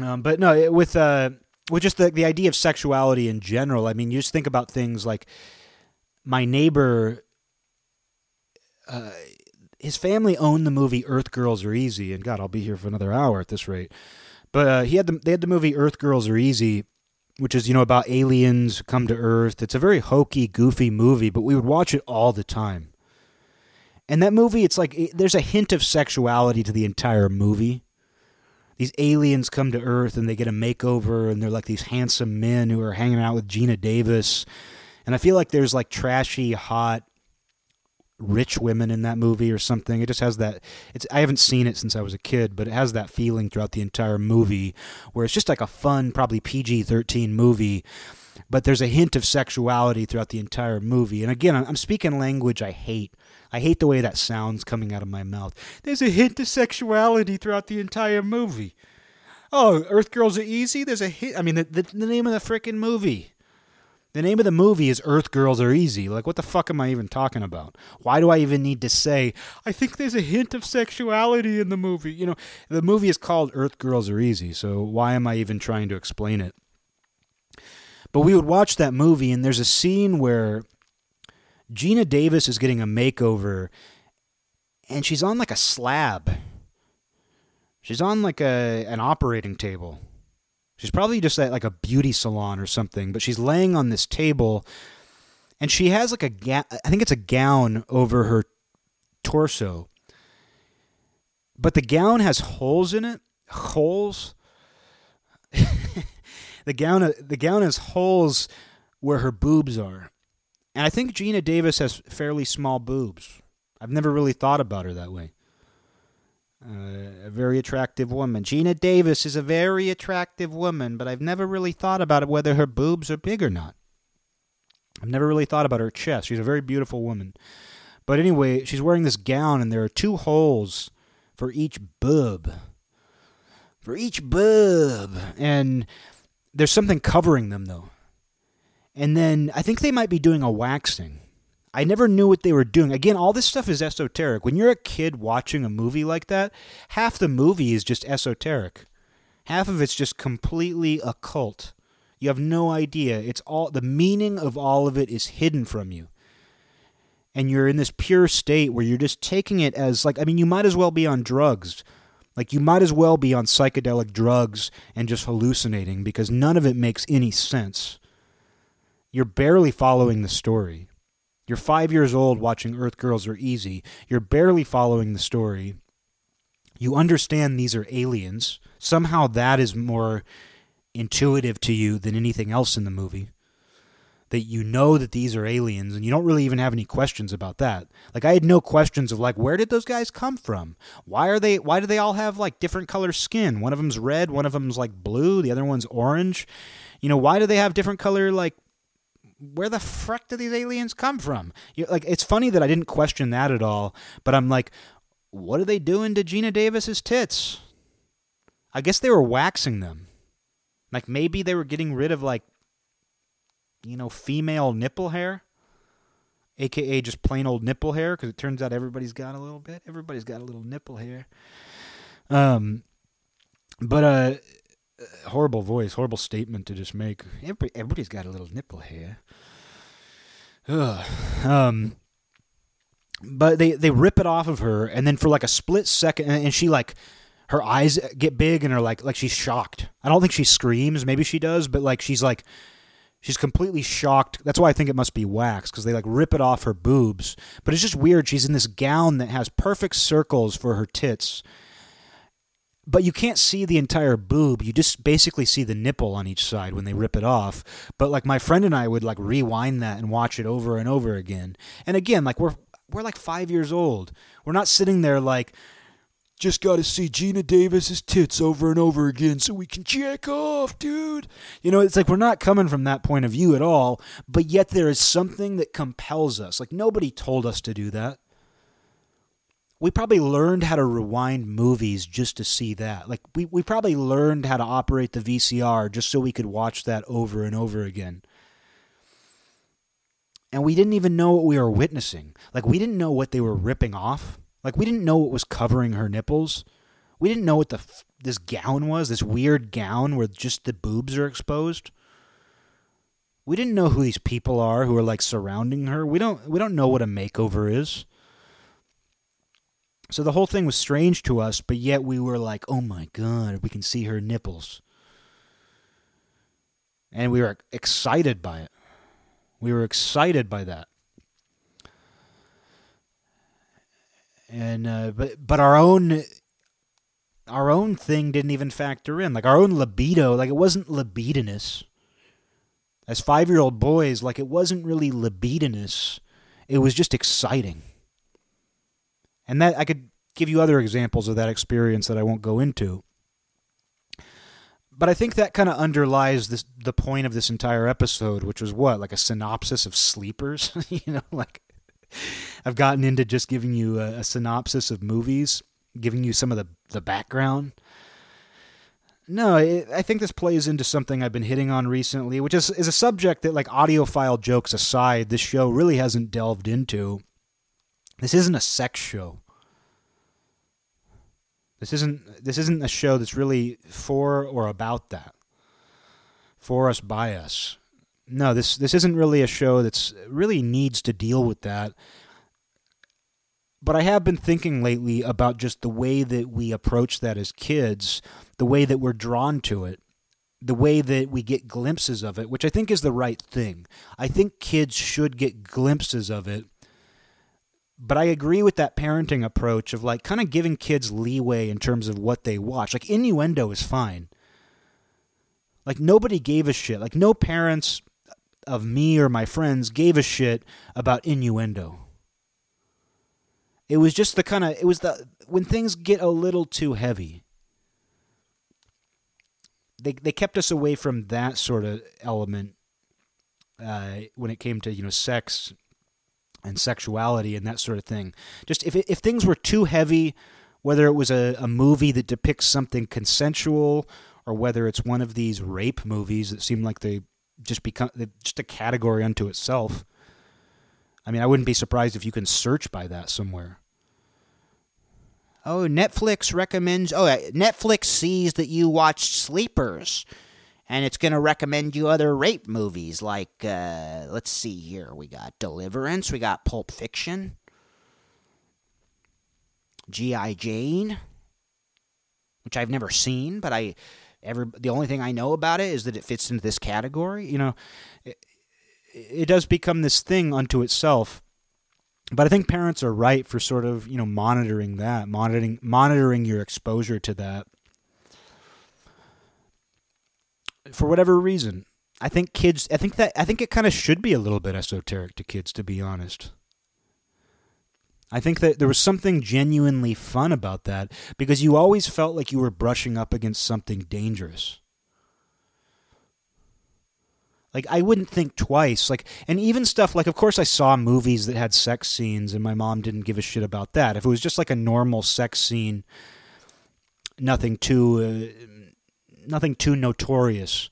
Um, but no, with uh, with just the the idea of sexuality in general. I mean, you just think about things like my neighbor. Uh, his family owned the movie Earth Girls Are Easy, and God, I'll be here for another hour at this rate. But uh, he had the, they had the movie Earth Girls Are Easy, which is you know about aliens come to Earth. It's a very hokey, goofy movie, but we would watch it all the time. And that movie, it's like it, there's a hint of sexuality to the entire movie. These aliens come to Earth and they get a makeover, and they're like these handsome men who are hanging out with Geena Davis. And I feel like there's like trashy, hot rich women in that movie or something. It just has that. It's I haven't seen it since I was a kid, but it has that feeling throughout the entire movie, where it's just like a fun, probably PG thirteen movie. But there's a hint of sexuality throughout the entire movie. And again, I'm speaking language I hate. I hate the way that sounds coming out of my mouth. There's a hint of sexuality throughout the entire movie. Oh, Earth Girls Are Easy? There's a hint. I mean, the, the, the name of the freaking movie. The name of the movie is Earth Girls Are Easy. Like, what the fuck am I even talking about? Why do I even need to say, I think there's a hint of sexuality in the movie? You know, the movie is called Earth Girls Are Easy, so why am I even trying to explain it? But we would watch that movie, and there's a scene where Geena Davis is getting a makeover, and she's on like a slab. She's on like a an operating table She's probably just at like a beauty salon or something, but she's laying on this table and she has like a ga- I think it's a gown over her torso. But the gown has holes in it. Holes. the gown the gown has holes where her boobs are. And I think Geena Davis has fairly small boobs. I've never really thought about her that way. Uh, a very attractive woman. Geena Davis is a very attractive woman, but I've never really thought about whether her boobs are big or not. I've never really thought about her chest. She's a very beautiful woman. But anyway, she's wearing this gown, and there are two holes for each boob. For each boob. And there's something covering them, though. And then I think they might be doing a waxing. I never knew what they were doing. Again, all this stuff is esoteric. When you're a kid watching a movie like that, half the movie is just esoteric. Half of it's just completely occult. You have no idea. It's all the meaning of all of it is hidden from you. And you're in this pure state where you're just taking it as like I mean, you might as well be on drugs. Like you might as well be on psychedelic drugs and just hallucinating because none of it makes any sense. You're barely following the story. You're five years old watching Earth Girls Are Easy. You're barely following the story. You understand these are aliens. Somehow that is more intuitive to you than anything else in the movie. That you know that these are aliens and you don't really even have any questions about that. Like I had no questions of like where did those guys come from? Why are they why do they all have like different color skin? One of them's red, one of them's like blue, the other one's orange. You know, why do they have different color like where the frick do these aliens come from? you like, it's funny that I didn't question that at all, but I'm like, what are they doing to Geena Davis's tits? I guess they were waxing them. Like maybe they were getting rid of like, you know, female nipple hair, aka just plain old nipple hair, because it turns out everybody's got a little bit. Everybody's got a little nipple hair. Um, but uh horrible voice, horrible statement to just make. Everybody, everybody's got a little nipple hair. Ugh. Um, but they they rip it off of her, and then for like a split second, and she like her eyes get big, and are like like she's shocked. I don't think she screams. Maybe she does, but like she's like she's completely shocked. That's why I think it must be wax because they like rip it off her boobs. But it's just weird. She's in this gown that has perfect circles for her tits but you can't see the entire boob. You just basically see the nipple on each side when they rip it off. But like my friend and I would like rewind that and watch it over and over again. And again, like we're we're like 5 years old. We're not sitting there like just got to see Geena Davis's tits over and over again so we can check off, dude. You know, it's like we're not coming from that point of view at all, but yet there is something that compels us. Like nobody told us to do that we probably learned how to rewind movies just to see that. Like we, we probably learned how to operate the VCR just so we could watch that over and over again. And we didn't even know what we were witnessing. Like we didn't know what they were ripping off. Like we didn't know what was covering her nipples. We didn't know what the this gown was, this weird gown where just the boobs are exposed. We didn't know who these people are who are like surrounding her. We don't we don't know what a makeover is. So the whole thing was strange to us, but yet we were like, oh my God, we can see her nipples. And we were excited by it. We were excited by that. And uh, but but our own our own thing didn't even factor in. Like our own libido, like it wasn't libidinous. As five year old boys, like it wasn't really libidinous. It was just exciting. And that I could give you other examples of that experience that I won't go into. But I think that kind of underlies this the point of this entire episode, which was what, like a synopsis of sleepers, you know, like I've gotten into just giving you a, a synopsis of movies, giving you some of the the background. No, it, I think this plays into something I've been hitting on recently, which is is a subject that, like audiophile jokes aside, this show really hasn't delved into. This isn't a sex show. This isn't this isn't a show that's really for or about that. For us by us. No, this this isn't really a show that's really needs to deal with that. But I have been thinking lately about just the way that we approach that as kids, the way that we're drawn to it, the way that we get glimpses of it, which I think is the right thing. I think kids should get glimpses of it But I agree with that parenting approach of like kind of giving kids leeway in terms of what they watch. Like innuendo is fine. Like nobody gave a shit. Like no parents of me or my friends gave a shit about innuendo. It was just the kind of it was the when things get a little too heavy. They they kept us away from that sort of element uh, when it came to you know sex and sexuality and that sort of thing. Just if if things were too heavy, whether it was a, a movie that depicts something consensual or whether it's one of these rape movies that seem like they just become just a category unto itself. I mean, I wouldn't be surprised if you can search by that somewhere. Oh, Netflix recommends. Oh, uh, Netflix sees that you watched Sleepers, and it's going to recommend you other rape movies like, uh, let's see here. We got Deliverance, we got Pulp Fiction, G.I. Jane, which I've never seen, but I Every the only thing I know about it is that it fits into this category. You know, it, it does become this thing unto itself. But I think parents are right for sort of you know monitoring that, monitoring monitoring your exposure to that. For whatever reason, I think kids. I think that I think it kind of should be a little bit esoteric to kids, to be honest. I think that there was something genuinely fun about that because you always felt like you were brushing up against something dangerous. Like I wouldn't think twice. Like and even stuff like of course I saw movies that had sex scenes and my mom didn't give a shit about that. If it was just like a normal sex scene, nothing too uh, nothing too notorious.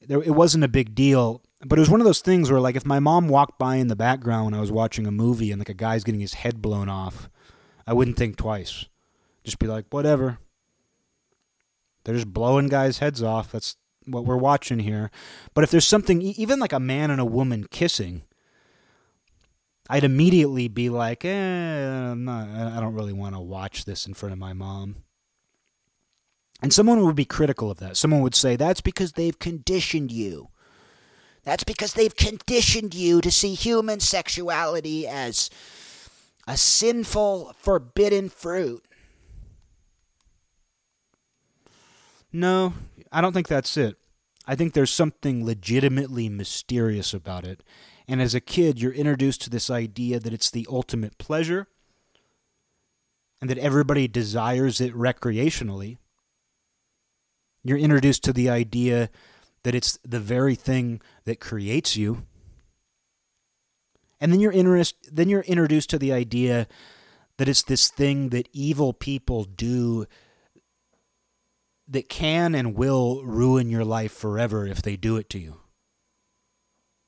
There it wasn't a big deal but it was one of those things where like if my mom walked by in the background when I was watching a movie and like a guy's getting his head blown off, I wouldn't think twice. Just be like, whatever. They're just blowing guys' heads off. That's what we're watching here. But if there's something even like a man and a woman kissing, I'd immediately be like, eh, not, I don't really want to watch this in front of my mom. And someone would be critical of that. Someone would say, that's because they've conditioned you. That's because they've conditioned you to see human sexuality as a sinful, forbidden fruit. No, I don't think that's it. I think there's something legitimately mysterious about it. And as a kid, you're introduced to this idea that it's the ultimate pleasure and that everybody desires it recreationally. You're introduced to the idea that it's the very thing that creates you. And then you're interest, then you're introduced to the idea that it's this thing that evil people do that can and will ruin your life forever if they do it to you.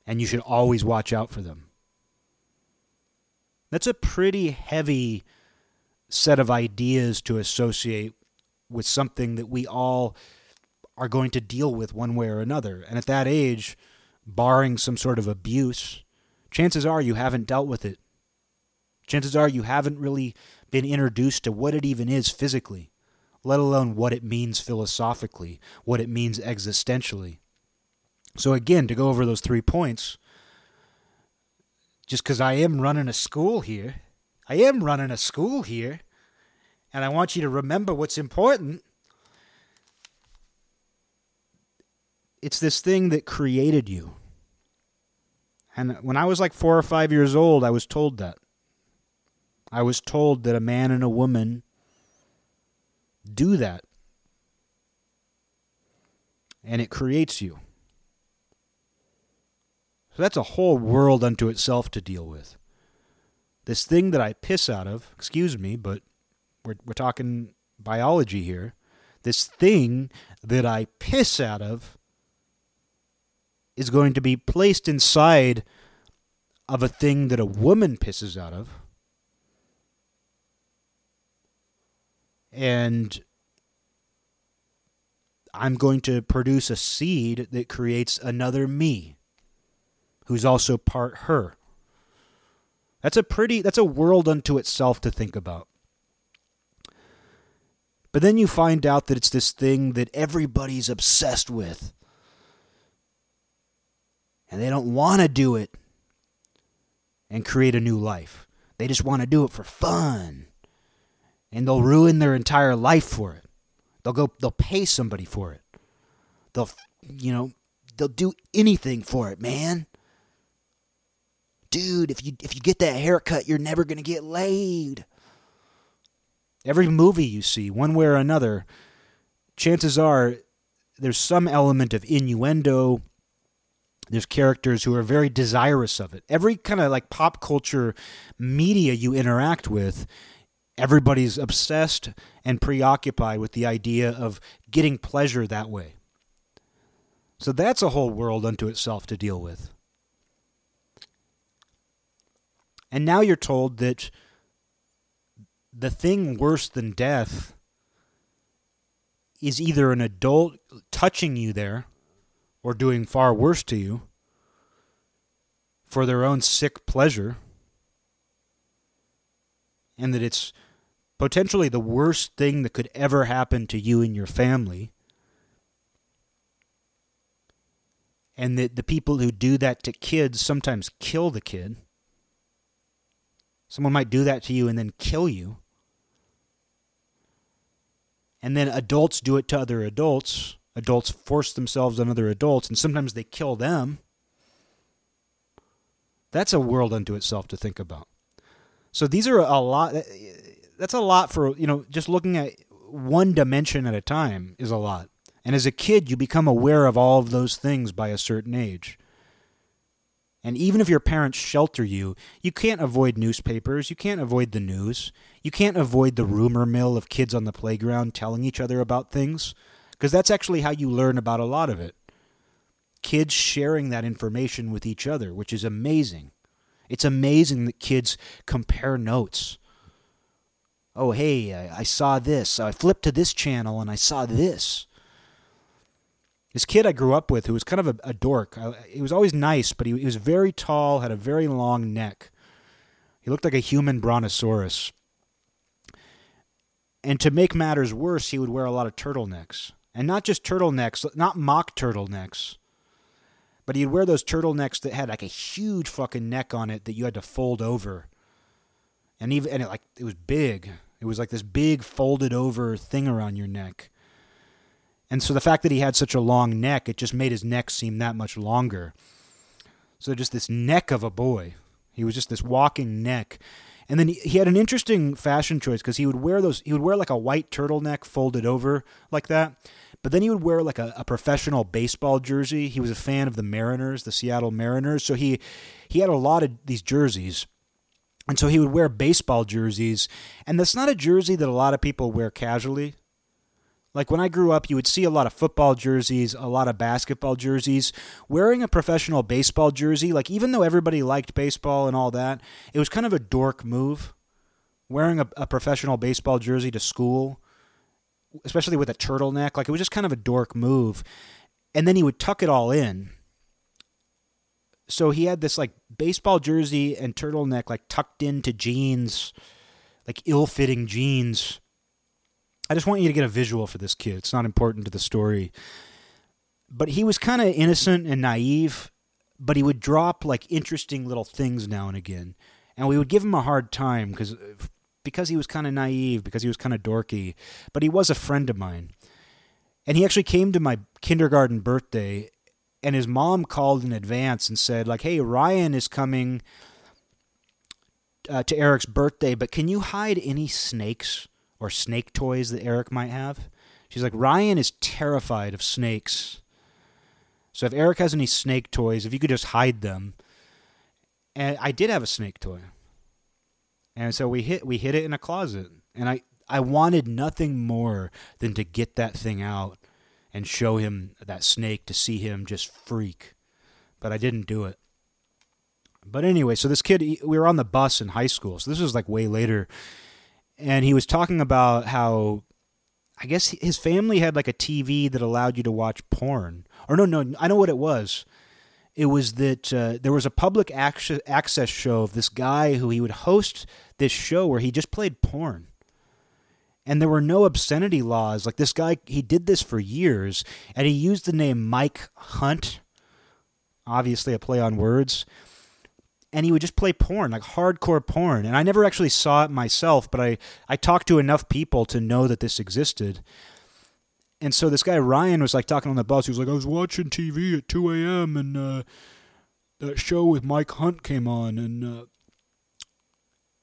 And you should always watch out for them. That's a pretty heavy set of ideas to associate with something that we all are going to deal with one way or another. And at that age, barring some sort of abuse, chances are you haven't dealt with it. Chances are you haven't really been introduced to what it even is physically, let alone what it means philosophically, what it means existentially. So, again, to go over those three points, just because I am running a school here, I am running a school here, and I want you to remember what's important. It's this thing that created you. And when I was like four or five years old, I was told that. I was told that a man and a woman do that. And it creates you. So that's a whole world unto itself to deal with. This thing that I piss out of, excuse me, but we're, we're talking biology here. This thing that I piss out of is going to be placed inside of a thing that a woman pisses out of. And I'm going to produce a seed that creates another me who's also part her. That's a pretty that's a world unto itself to think about. But then you find out that it's this thing that everybody's obsessed with and they don't want to do it and create a new life. They just want to do it for fun. And they'll ruin their entire life for it. They'll go they'll pay somebody for it. They'll you know, they'll do anything for it, man. Dude, if you if you get that haircut, you're never going to get laid. Every movie you see, one way or another, chances are there's some element of innuendo. There's characters who are very desirous of it. Every kind of like pop culture media you interact with, everybody's obsessed and preoccupied with the idea of getting pleasure that way. So that's a whole world unto itself to deal with. And now you're told that the thing worse than death is either an adult touching you there or doing far worse to you for their own sick pleasure, and that it's potentially the worst thing that could ever happen to you and your family. And that the people who do that to kids sometimes kill the kid. Someone might do that to you and then kill you. And then adults do it to other adults. Adults force themselves on other adults, and sometimes they kill them. That's a world unto itself to think about. So these are a lot. That's a lot for, you know, just looking at one dimension at a time is a lot. And as a kid, you become aware of all of those things by a certain age. And even if your parents shelter you, you can't avoid newspapers, you can't avoid the news, you can't avoid the rumor mill of kids on the playground telling each other about things, because that's actually how you learn about a lot of it. Kids sharing that information with each other, which is amazing. It's amazing that kids compare notes. Oh, hey, I, saw this. I flipped to this channel and I saw this. This kid I grew up with, who was kind of a, a dork, I, he was always nice, but he, he was very tall, had a very long neck. He looked like a human brontosaurus. And to make matters worse, he would wear a lot of turtlenecks. And not just turtlenecks, not mock turtlenecks, but he'd wear those turtlenecks that had like a huge fucking neck on it that you had to fold over. And even and it like it was big. It was like this big folded over thing around your neck. And so the fact that he had such a long neck, it just made his neck seem that much longer. So just this neck of a boy. He was just this walking neck. And then he, had an interesting fashion choice because he would wear those he would wear like a white turtleneck folded over like that. But then he would wear like a, a professional baseball jersey. He was a fan of the Mariners, the Seattle Mariners. So he he had a lot of these jerseys. And so he would wear baseball jerseys. And that's not a jersey that a lot of people wear casually. Like when I grew up, you would see a lot of football jerseys, a lot of basketball jerseys. Wearing a professional baseball jersey, like even though everybody liked baseball and all that, it was kind of a dork move. Wearing a, a professional baseball jersey to school, especially with a turtleneck, like it was just kind of a dork move. And then he would tuck it all in. So he had this like baseball jersey and turtleneck like tucked into jeans, like ill fitting jeans I just want you to get a visual for this kid. It's not important to the story. But he was kind of innocent and naive, but he would drop like interesting little things now and again. And we would give him a hard time because because he was kind of naive, because he was kind of dorky, but he was a friend of mine. And he actually came to my kindergarten birthday and his mom called in advance and said like, "Hey, Ryan is coming uh, to Eric's birthday, but can you hide any snakes or snake toys that Eric might have. She's like, Ryan is terrified of snakes. So if Eric has any snake toys, if you could just hide them. And I did have a snake toy. And so we hit we hid it in a closet. And I, I wanted nothing more than to get that thing out and show him that snake to see him just freak. But I didn't do it. But anyway, so this kid, we were on the bus in high school. So this was like way later and he was talking about how I guess his family had like a TV that allowed you to watch porn. Or no, no, I know what it was. It was that uh, there was a public access show of this guy who he would host this show where he just played porn. And there were no obscenity laws. Like this guy, he did this for years, and he used the name Mike Hunt, obviously a play on words. And he would just play porn, like hardcore porn. And I never actually saw it myself, but I, I talked to enough people to know that this existed. And so this guy Ryan was like talking on the bus. He was like, I was watching TV at 2 a.m. and uh, that show with Mike Hunt came on, and uh,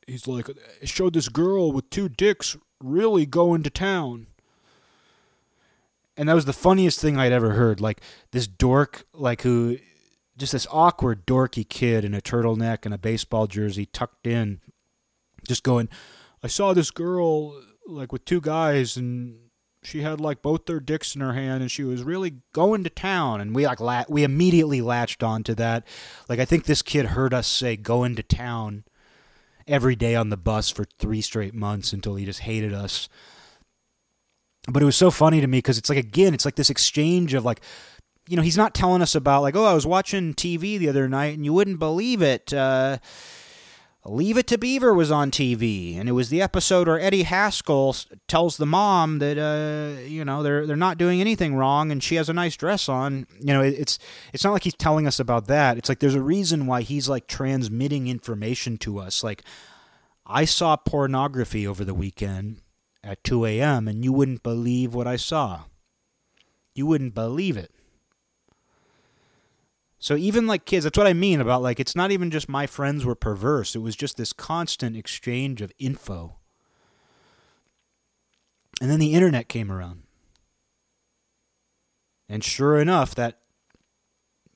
he's like, it showed this girl with two dicks really going to town. And that was the funniest thing I'd ever heard. Like this dork, like who just this awkward, dorky kid in a turtleneck and a baseball jersey tucked in, just going, I saw this girl like with two guys and she had like both their dicks in her hand and she was really going to town. And we like la- we immediately latched onto that. Like i think this kid heard us say going to town every day on the bus for 3 straight months until he just hated us. But it was so funny to me because it's like again it's like this exchange of like you know, he's not telling us about like, oh, I was watching TV the other night and you wouldn't believe it. Uh, Leave It to Beaver was on TV, and it was the episode where Eddie Haskell tells the mom that uh, you know they're they're not doing anything wrong, and she has a nice dress on. You know, it's it's not like he's telling us about that. It's like there's a reason why he's like transmitting information to us. Like, I saw pornography over the weekend at 2 a.m., and you wouldn't believe what I saw. You wouldn't believe it. So even like kids, that's what I mean about like it's not even just my friends were perverse. It was just this constant exchange of info. And then the internet came around. And sure enough, that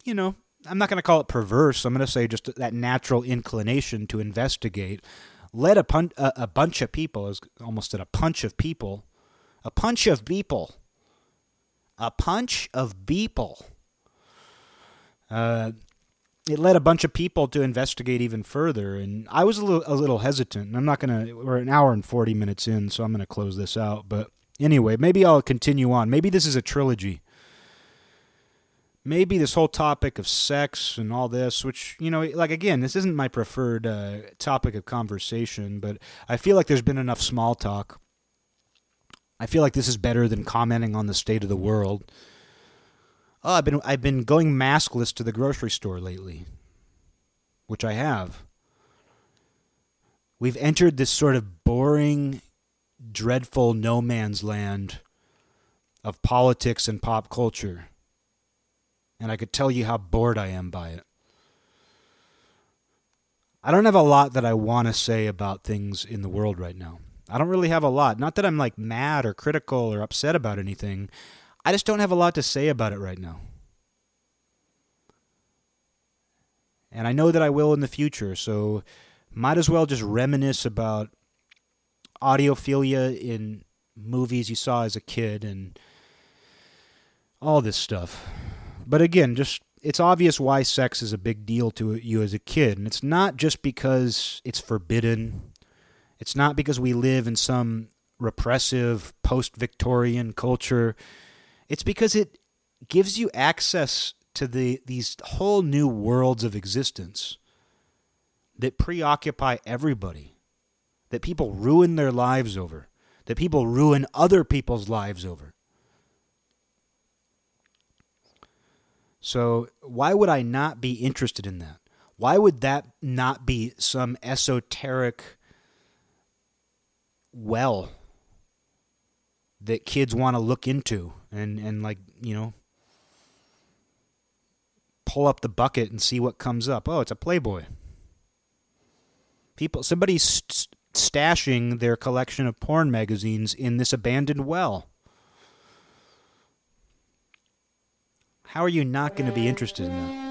you know, I'm not going to call it perverse. I'm going to say just that natural inclination to investigate led a, pun- a, a bunch of people, as almost at a punch of people, a punch of people, a punch of beeple uh, it led a bunch of people to investigate even further, and I was a little, a little hesitant. I'm not gonna. We're an hour and forty minutes in, so I'm gonna close this out. But anyway, maybe I'll continue on. Maybe this is a trilogy. Maybe this whole topic of sex and all this, which you know, like again, this isn't my preferred uh, topic of conversation, but I feel like there's been enough small talk. I feel like this is better than commenting on the state of the world oh, I've been I've been going maskless to the grocery store lately, which I have. We've entered this sort of boring, dreadful no man's land of politics and pop culture. And I could tell you how bored I am by it. I don't have a lot that I want to say about things in the world right now. I don't really have a lot. Not that I'm like mad or critical or upset about anything. I just don't have a lot to say about it right now. And I know that I will in the future, so might as well just reminisce about audiophilia in movies you saw as a kid and all this stuff. But again, just it's obvious why sex is a big deal to you as a kid, and it's not just because it's forbidden. It's not because we live in some repressive post-Victorian culture it's because it gives you access to the these whole new worlds of existence that preoccupy everybody, that people ruin their lives over, that people ruin other people's lives over. So, why would I not be interested in that? Why would that not be some esoteric well that kids want to look into and and like you know pull up the bucket and see what comes up. Oh, it's a Playboy. People, somebody's st- stashing their collection of porn magazines in this abandoned well. How are you not going to be interested in that?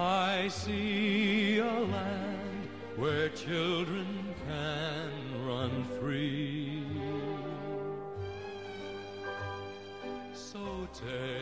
I see a land where children can run free. So take